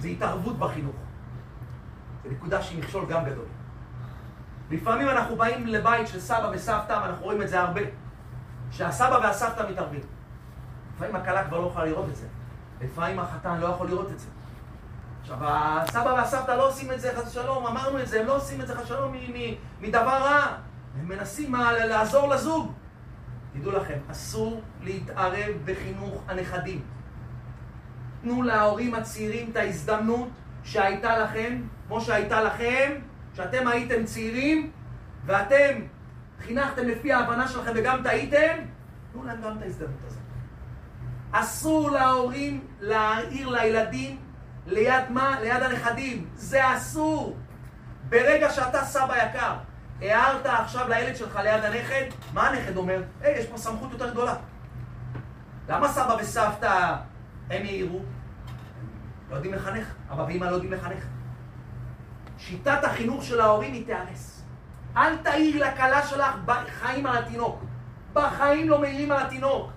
זה התערבות בחינוך. זו נקודה שהיא מכשול גם גדול. לפעמים אנחנו באים לבית של סבא וסבתא, ואנחנו רואים את זה הרבה, שהסבא והסבתא מתערבים. לפעמים הכלה כבר לא יכולה לראות את זה. לפעמים החתן לא יכול לראות את זה. עכשיו, הסבא והסבתא לא עושים את זה, חס ושלום, אמרנו את זה, הם לא עושים את זה, חס ושלום, מדבר רע. הם מנסים לעזור לזוג. תדעו לכם, אסור להתערב בחינוך הנכדים. תנו להורים הצעירים את ההזדמנות שהייתה לכם, כמו שהייתה לכם, שאתם הייתם צעירים, ואתם חינכתם לפי ההבנה שלכם וגם טעיתם, תנו להם גם את ההזדמנות הזאת. אסור להורים להעיר לילדים ליד מה? ליד הנכדים. זה אסור. ברגע שאתה סבא יקר, הערת עכשיו לילד שלך ליד הנכד, מה הנכד אומר? היי, יש פה סמכות יותר גדולה. למה סבא וסבתא הם העירו? לא יודעים לחנך. אבא ואמא לא יודעים לחנך. שיטת החינוך של ההורים היא תיהרס. אל תעיר לכלה שלך בחיים על התינוק. בחיים לא מעירים על התינוק.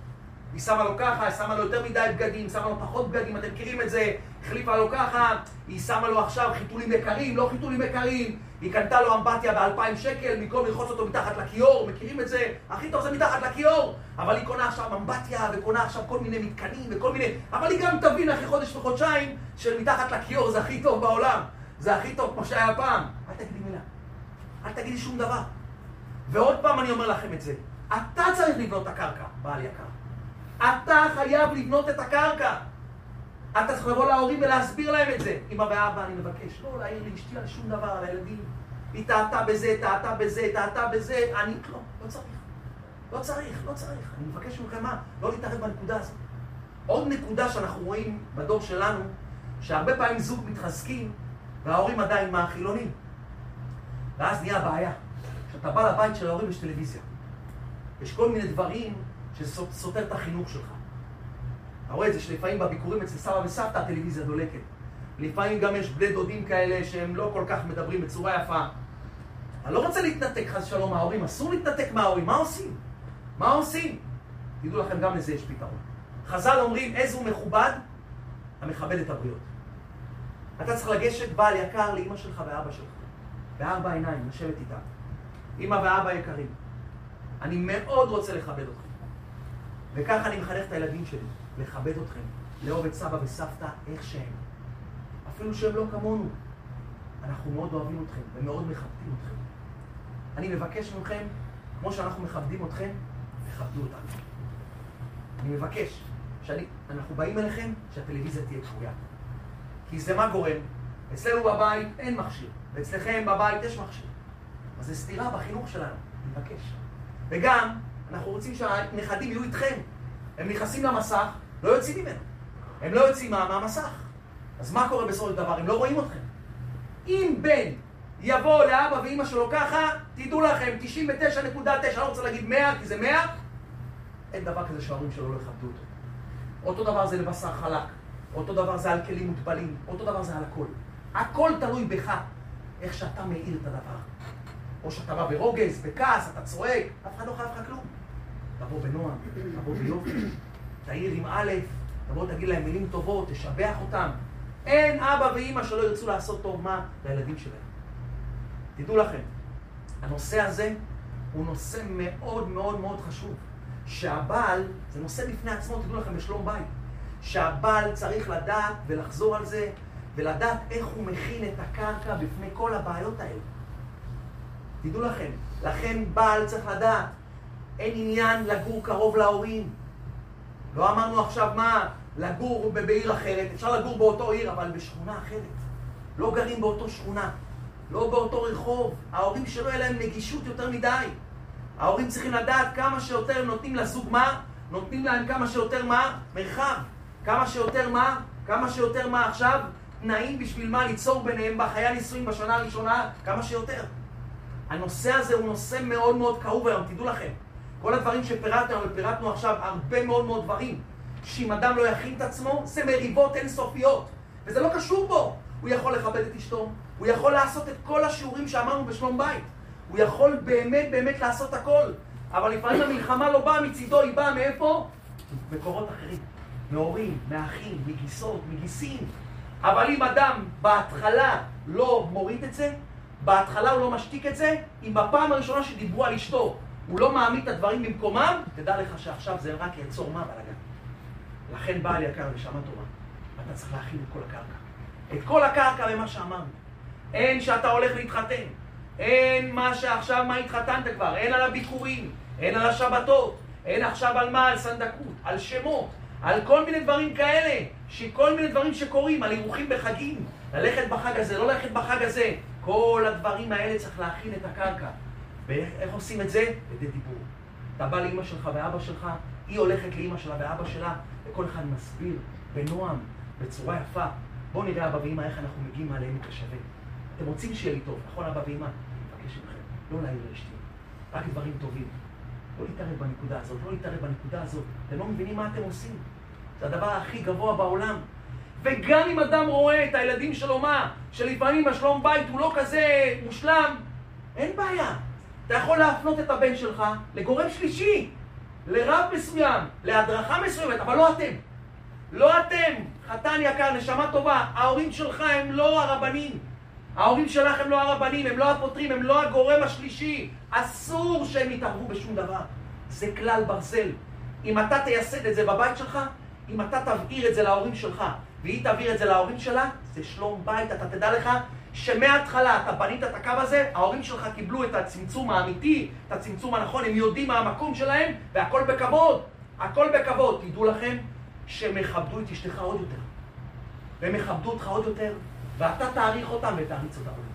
היא שמה לו ככה, שמה לו יותר מדי בגדים, שמה לו פחות בגדים, אתם מכירים את זה, החליפה לו ככה, היא שמה לו עכשיו חיתולים יקרים, לא חיתולים יקרים, היא קנתה לו אמבטיה באלפיים שקל, במקום ללחוץ אותו מתחת לכיור, מכירים את זה? הכי טוב זה מתחת לכיור, אבל היא קונה עכשיו אמבטיה, וקונה עכשיו כל מיני מתקנים וכל מיני... אבל היא גם תבין אחרי חודש וחודשיים, של מתחת לכיור זה הכי טוב בעולם. זה הכי טוב כמו שהיה פעם. אל תגידי מילה. אל תגידי שום דבר. ועוד פעם אני אומר לכם את זה. אתה צריך לבנות את הקרקע, בעל יקר. אתה חייב לבנות את הקרקע. אתה צריך לבוא להורים ולהסביר להם את זה. אמא ואבא, אני מבקש, לא להעיר לאשתי על שום דבר, על הילדים. היא טעתה בזה, טעתה בזה, טעתה בזה, אני... לא, לא צריך. לא צריך, לא צריך. אני מבקש מכם מה? לא להתערב בנקודה הזאת. עוד נקודה שאנחנו רואים בדור שלנו, שהרבה פעמים זוג מתחזקים, וההורים עדיין מהחילונים. ואז נהיה בעיה. כשאתה בא לבית של ההורים יש טלוויזיה. יש כל מיני דברים שסותר את החינוך שלך. אתה רואה את זה שלפעמים בביקורים אצל סבא וסבתא הטלוויזיה דולקת. לפעמים גם יש בני דודים כאלה שהם לא כל כך מדברים בצורה יפה. אני לא רוצה להתנתק חס ושלום מההורים, אסור להתנתק מההורים, מה עושים? מה עושים? תדעו לכם, גם לזה יש פתרון. חז"ל אומרים, איזה הוא מכובד? המכבד את הבריות. אתה צריך לגשת בעל יקר לאימא שלך ואבא שלך. בארבע עיניים, לשבת איתם. אימא ואבא יקרים. אני מאוד רוצה לכבד אתכם. וככה אני מחנך את הילדים שלי, לכבד אתכם, לאהוב את סבא וסבתא איך שהם. אפילו שהם לא כמונו. אנחנו מאוד אוהבים אתכם ומאוד מכבדים אתכם. אני מבקש מכם, כמו שאנחנו מכבדים אתכם, תכבדו אותנו. אני מבקש שאנחנו באים אליכם, שהטלוויזיה תהיה כפויה. כי זה מה גורם? אצלנו בבית אין מכשיר, ואצלכם בבית יש מכשיר. אז זה סתירה בחינוך שלנו, אני מבקש. וגם, אנחנו רוצים שהנכדים יהיו איתכם. הם נכנסים למסך, לא יוצאים ממנו. הם לא יוצאים מה, מהמסך. אז מה קורה בסופו של דבר? הם לא רואים אתכם. אם בן יבוא לאבא ואימא שלו ככה, תדעו לכם, 99.9, אני לא רוצה להגיד 100, כי זה 100, אין דבר כזה שההורים שלו לא יכבדו אותו. אותו דבר זה לבשר חלק, אותו דבר זה על כלים מוטבלים, אותו דבר זה על הכל. הכל תלוי בך, איך שאתה מאיר את הדבר. או שאתה בא ברוגז, בכעס, אתה צועק, אף אחד לא חייב לך כלום. תבוא בנועם, תבוא ביופי, תעיר עם א', תבוא תגיד להם מילים טובות, תשבח אותם. אין אבא ואימא שלא ירצו לעשות טוב מה? לילדים שלהם. תדעו לכם, הנושא הזה הוא נושא מאוד מאוד מאוד חשוב. שהבעל, זה נושא בפני עצמו, תדעו לכם, בשלום בית. שהבעל צריך לדעת ולחזור על זה, ולדעת איך הוא מכין את הקרקע בפני כל הבעיות האלה. תדעו לכם, לכן בעל צריך לדעת, אין עניין לגור קרוב להורים. לא אמרנו עכשיו מה, לגור בעיר אחרת, אפשר לגור באותו עיר, אבל בשכונה אחרת. לא גרים באותו שכונה, לא באותו רחוב. ההורים שלא יהיה להם נגישות יותר מדי. ההורים צריכים לדעת כמה שיותר נותנים לזוג מה? נותנים להם כמה שיותר מה? מרחב. כמה שיותר מה? כמה שיותר מה עכשיו? תנאים בשביל מה? ליצור ביניהם בחיי הנישואים בשנה הראשונה? כמה שיותר. הנושא הזה הוא נושא מאוד מאוד כאוב היום, תדעו לכם. כל הדברים שפירטנו, ופירטנו עכשיו הרבה מאוד מאוד דברים, שאם אדם לא יכין את עצמו, זה מריבות אינסופיות. וזה לא קשור בו. הוא יכול לכבד את אשתו, הוא יכול לעשות את כל השיעורים שאמרנו בשלום בית. הוא יכול באמת באמת לעשות הכל. אבל לפעמים המלחמה לא באה מצידו, היא באה מאיפה? מקורות אחרים. מהורים, מאחים, מגיסות, מגיסים. אבל אם אדם בהתחלה לא מוריד את זה, בהתחלה הוא לא משתיק את זה, אם בפעם הראשונה שדיברו על אשתו הוא לא מעמיד את הדברים במקומם, תדע לך שעכשיו זה רק יעצור מה בלאגן. לכן בעל יקר נשמה טובה, אתה צריך להכין את כל הקרקע. את כל הקרקע למה שאמרנו. אין שאתה הולך להתחתן, אין מה שעכשיו, מה התחתנת כבר, אין על הביקורים, אין על השבתות, אין עכשיו על מה, על סנדקות, על שמות, על כל מיני דברים כאלה, שכל מיני דברים שקורים, על אירוחים בחגים, ללכת בחג הזה, לא ללכת בחג הזה, כל הדברים האלה צריך להכין את הקרקע. ואיך עושים את זה? ידי דיבור. אתה בא לאימא שלך ואבא שלך, היא הולכת לאימא שלה ואבא שלה, וכל אחד מסביר בנועם, בצורה יפה. בואו נראה אבא ואימא איך אנחנו מגיעים מעליהם את השווה. אתם רוצים שיהיה לי טוב, נכון אבא ואימא? אני מבקש מכם, לא להעיר לאשתי, רק דברים טובים. לא להתערב בנקודה הזאת, לא להתערב בנקודה הזאת. אתם לא מבינים מה אתם עושים. זה הדבר הכי גבוה בעולם. וגם אם אדם רואה את הילדים שלו מה, שלפעמים השלום בית הוא לא כזה מושלם, אין בעיה. אתה יכול להפנות את הבן שלך לגורם שלישי, לרב מסוים, להדרכה מסוימת, אבל לא אתם. לא אתם, חתן יקר, נשמה טובה, ההורים שלך הם לא הרבנים. ההורים שלך הם לא הרבנים, הם לא הפותרים, הם לא הגורם השלישי. אסור שהם יתערבו בשום דבר. זה כלל ברזל. אם אתה תייסד את זה בבית שלך, אם אתה תבעיר את זה להורים שלך, והיא תעביר את זה להורים שלה, זה שלום בית. אתה תדע לך שמההתחלה אתה בנית את הקו הזה, ההורים שלך קיבלו את הצמצום האמיתי, את הצמצום הנכון, הם יודעים מה המקום שלהם, והכל בכבוד. הכל בכבוד. תדעו לכם שהם יכבדו את אשתך עוד יותר. והם יכבדו אותך עוד יותר, ואתה תעריך אותם ותעריץ אותם עוד.